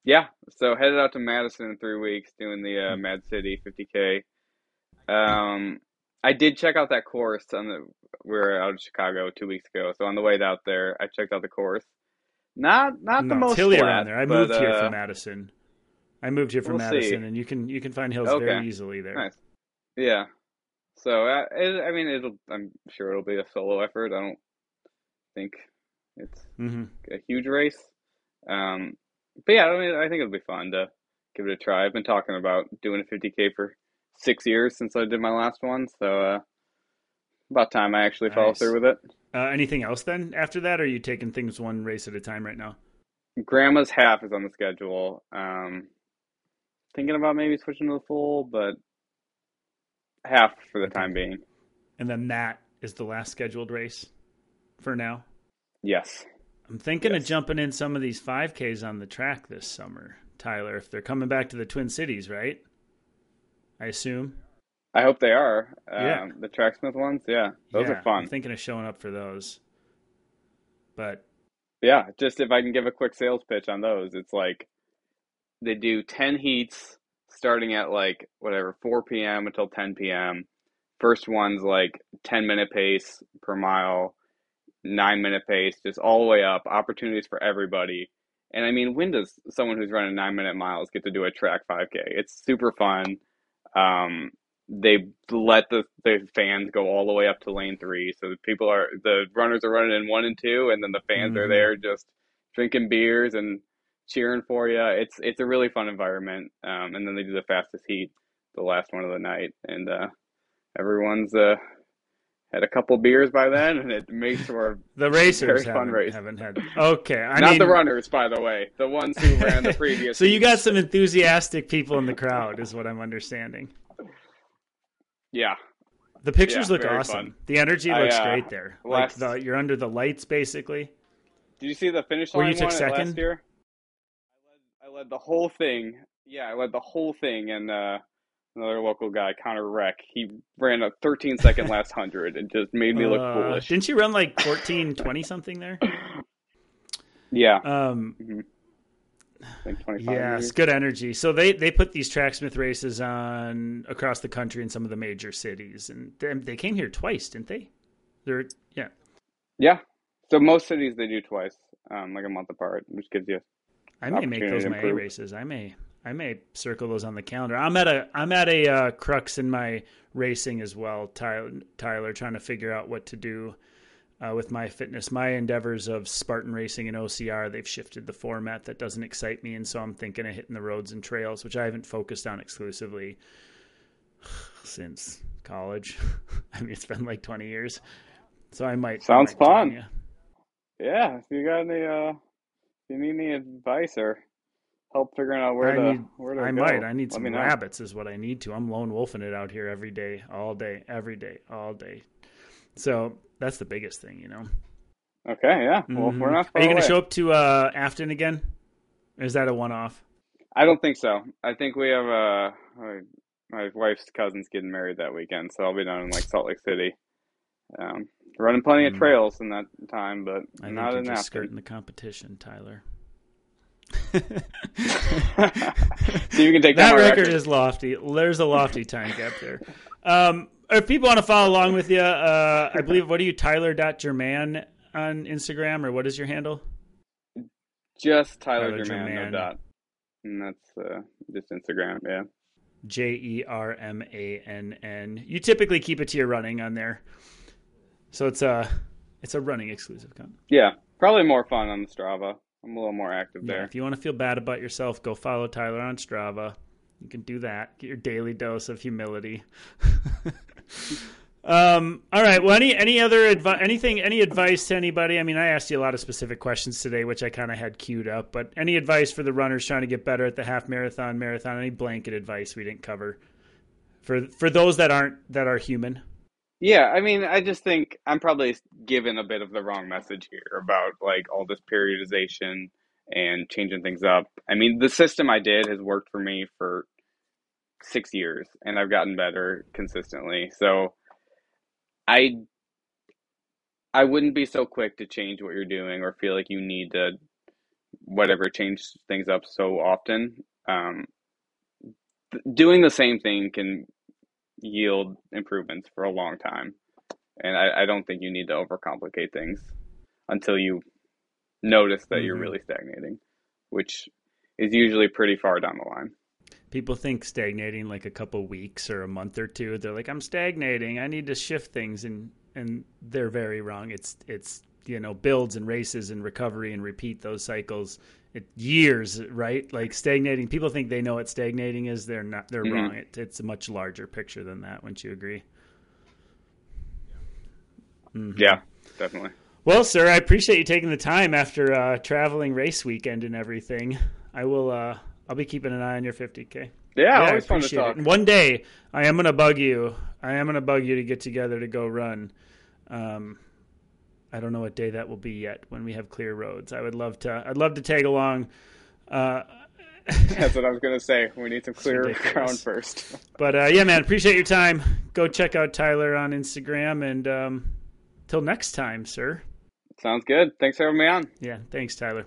Yeah, so headed out to Madison in three weeks, doing the uh, Mad City 50k. Um, I did check out that course on the. We were out of Chicago two weeks ago, so on the way out there, I checked out the course. Not not the most hilly flat, around there. I but, moved here uh, from Madison. I moved here from we'll see. Madison, and you can you can find hills Okay. very easily there. Nice. Yeah. So uh, it, I mean, it'll. I'm sure it'll be a solo effort. I don't think it's hmm a huge race. Um, but yeah, I mean, I think it'll be fun to give it a try. I've been talking about doing a 50k for six years since I did my last one, so uh, about time I actually follow through with it. Uh, anything else then after that? Or are you taking things one race at a time right now? Grandma's half is on the schedule. Um, thinking about maybe switching to the full, but half for the time being. And then that is the last scheduled race for now. Yes. I'm thinking of jumping in some of these 5Ks on the track this summer, Tyler, if they're coming back to the Twin Cities, right? I assume. I hope they are. Um, Yeah. The Tracksmith ones, yeah, those Yeah, are fun. I'm thinking of showing up for those. But Yeah, just if I can give a quick sales pitch on those, it's like they do 10 heats starting at like whatever 4 p.m. until 10 p.m. First one's like 10 minute pace per mile, 9 minute pace, just all the way up, opportunities for everybody. And I mean, when does someone who's running 9 minute miles get to do a track 5K? It's super fun. Um, they let the, the fans go all the way up to lane three. So the people are, the runners are running in one and two, and then the fans are Mhm. there just drinking beers and cheering for you. It's, it's a really fun environment. Um, and then they do the fastest heat, the last one of the night. And, uh, everyone's, uh, had a couple beers by then, and it makes for the racers Very fun haven't, race. haven't had. Okay, I not mean, the runners, by the way, the ones who ran the previous. so you got some enthusiastic people in the crowd, is what I'm understanding. yeah, The pictures Yeah, look awesome. fun. The energy I, looks uh, great there. last- Like the, you're under the lights, basically. Did you see the finish line? Where you took second? last year? I led, I led the whole thing. Yeah, I led the whole thing, and uh, another local guy, Connor Reck, he ran a 13 second last hundred and just made me look Uh, foolish. Didn't you run like 14, 20 something there? Yeah, Um, I think 25. yeah, it's good energy. So they they put these tracksmith races on across the country in some of the major cities, and they, they came here twice, didn't they? They're yeah. Yeah. So most cities they do twice, um, like a month apart, which gives you. I may make those my A races. I may I may circle those on the calendar. I'm at a I'm at a uh, crux in my racing as well, Tyler, Tyler, trying to figure out what to do uh, with my fitness. My endeavors of Spartan racing and OCR, they've shifted the format that doesn't excite me, and so I'm thinking of hitting the roads and trails, which I haven't focused on exclusively since college. I mean, it's been like 20 years, so I might. I Sounds might fun. Yeah, if you got any, uh, if you need any advice or help figuring out where I to need, where to I go, might. I need let some rabbits, is what I need to. I'm lone wolfing it out here every day, all day, every day, all day. So that's the biggest thing, you know. Okay, yeah. Well, Mhm. we're not. Are you going to show up to uh, Afton again? Or is that a one-off? I don't think so. I think we have uh, my, wife's cousin's getting married that weekend, so I'll be down in like Salt Lake City, um, running plenty of Mm. trails in that time, but I think not you're in just Afton. skirting the competition, Tyler. So you can take that record, record. is lofty. There's a lofty time gap there. Um, if people want to follow along with you, uh, I believe what are you, Tyler.Jermann on Instagram, or what is your handle? Just Tyler, Tyler Jermann, Jermann. no dot. And that's uh, just Instagram, yeah. J E R M A N N. You typically keep it to your running on there, so it's a it's a running exclusive content. Yeah, probably more fun on the Strava. I'm a little more active Yeah, there. if you want to feel bad about yourself, go follow Tyler on Strava. You can do that. Get your daily dose of humility. um, all right. Well, any any other advice? Anything? Any advice to anybody? I mean, I asked you a lot of specific questions today, which I kind of had queued up. But any advice for the runners trying to get better at the half marathon, marathon? Any blanket advice we didn't cover for for those that aren't that are human? Yeah, I mean, I just think I'm probably given a bit of the wrong message here about like all this periodization and changing things up. I mean, the system I did has worked for me for six years, and I've gotten better consistently. So I I wouldn't be so quick to change what you're doing or feel like you need to whatever change things up so often. Um, doing the same thing can yield improvements for a long time. And I, I don't think you need to overcomplicate things until you notice that you're Mhm. really stagnating, which is usually pretty far down the line. People think stagnating like a couple weeks or a month or two. They're like, I'm stagnating. I need to shift things, and and they're very wrong. It's it's you know builds and races and recovery and repeat those cycles. It years, right? Like stagnating. People think they know what stagnating is. They're not. They're Mhm. wrong. It, it's a much larger picture than that. Wouldn't you agree? Mhm. Yeah, definitely. Well, sir, I appreciate you taking the time after uh, traveling race weekend and everything. I will. Uh, I'll be keeping an eye on your 50k. Yeah, I always fun to appreciate talk. it. And one day, I am gonna bug you. I am gonna bug you to get together to go run. Um, I don't know what day that will be yet. When we have clear roads, I would love to. I'd love to tag along. Uh, That's what I was gonna say. We need some clear ground first. but uh, yeah, man, appreciate your time. Go check out Tyler on Instagram, and um, till next time, sir. Sounds good. Thanks for having me on. Yeah, thanks, Tyler.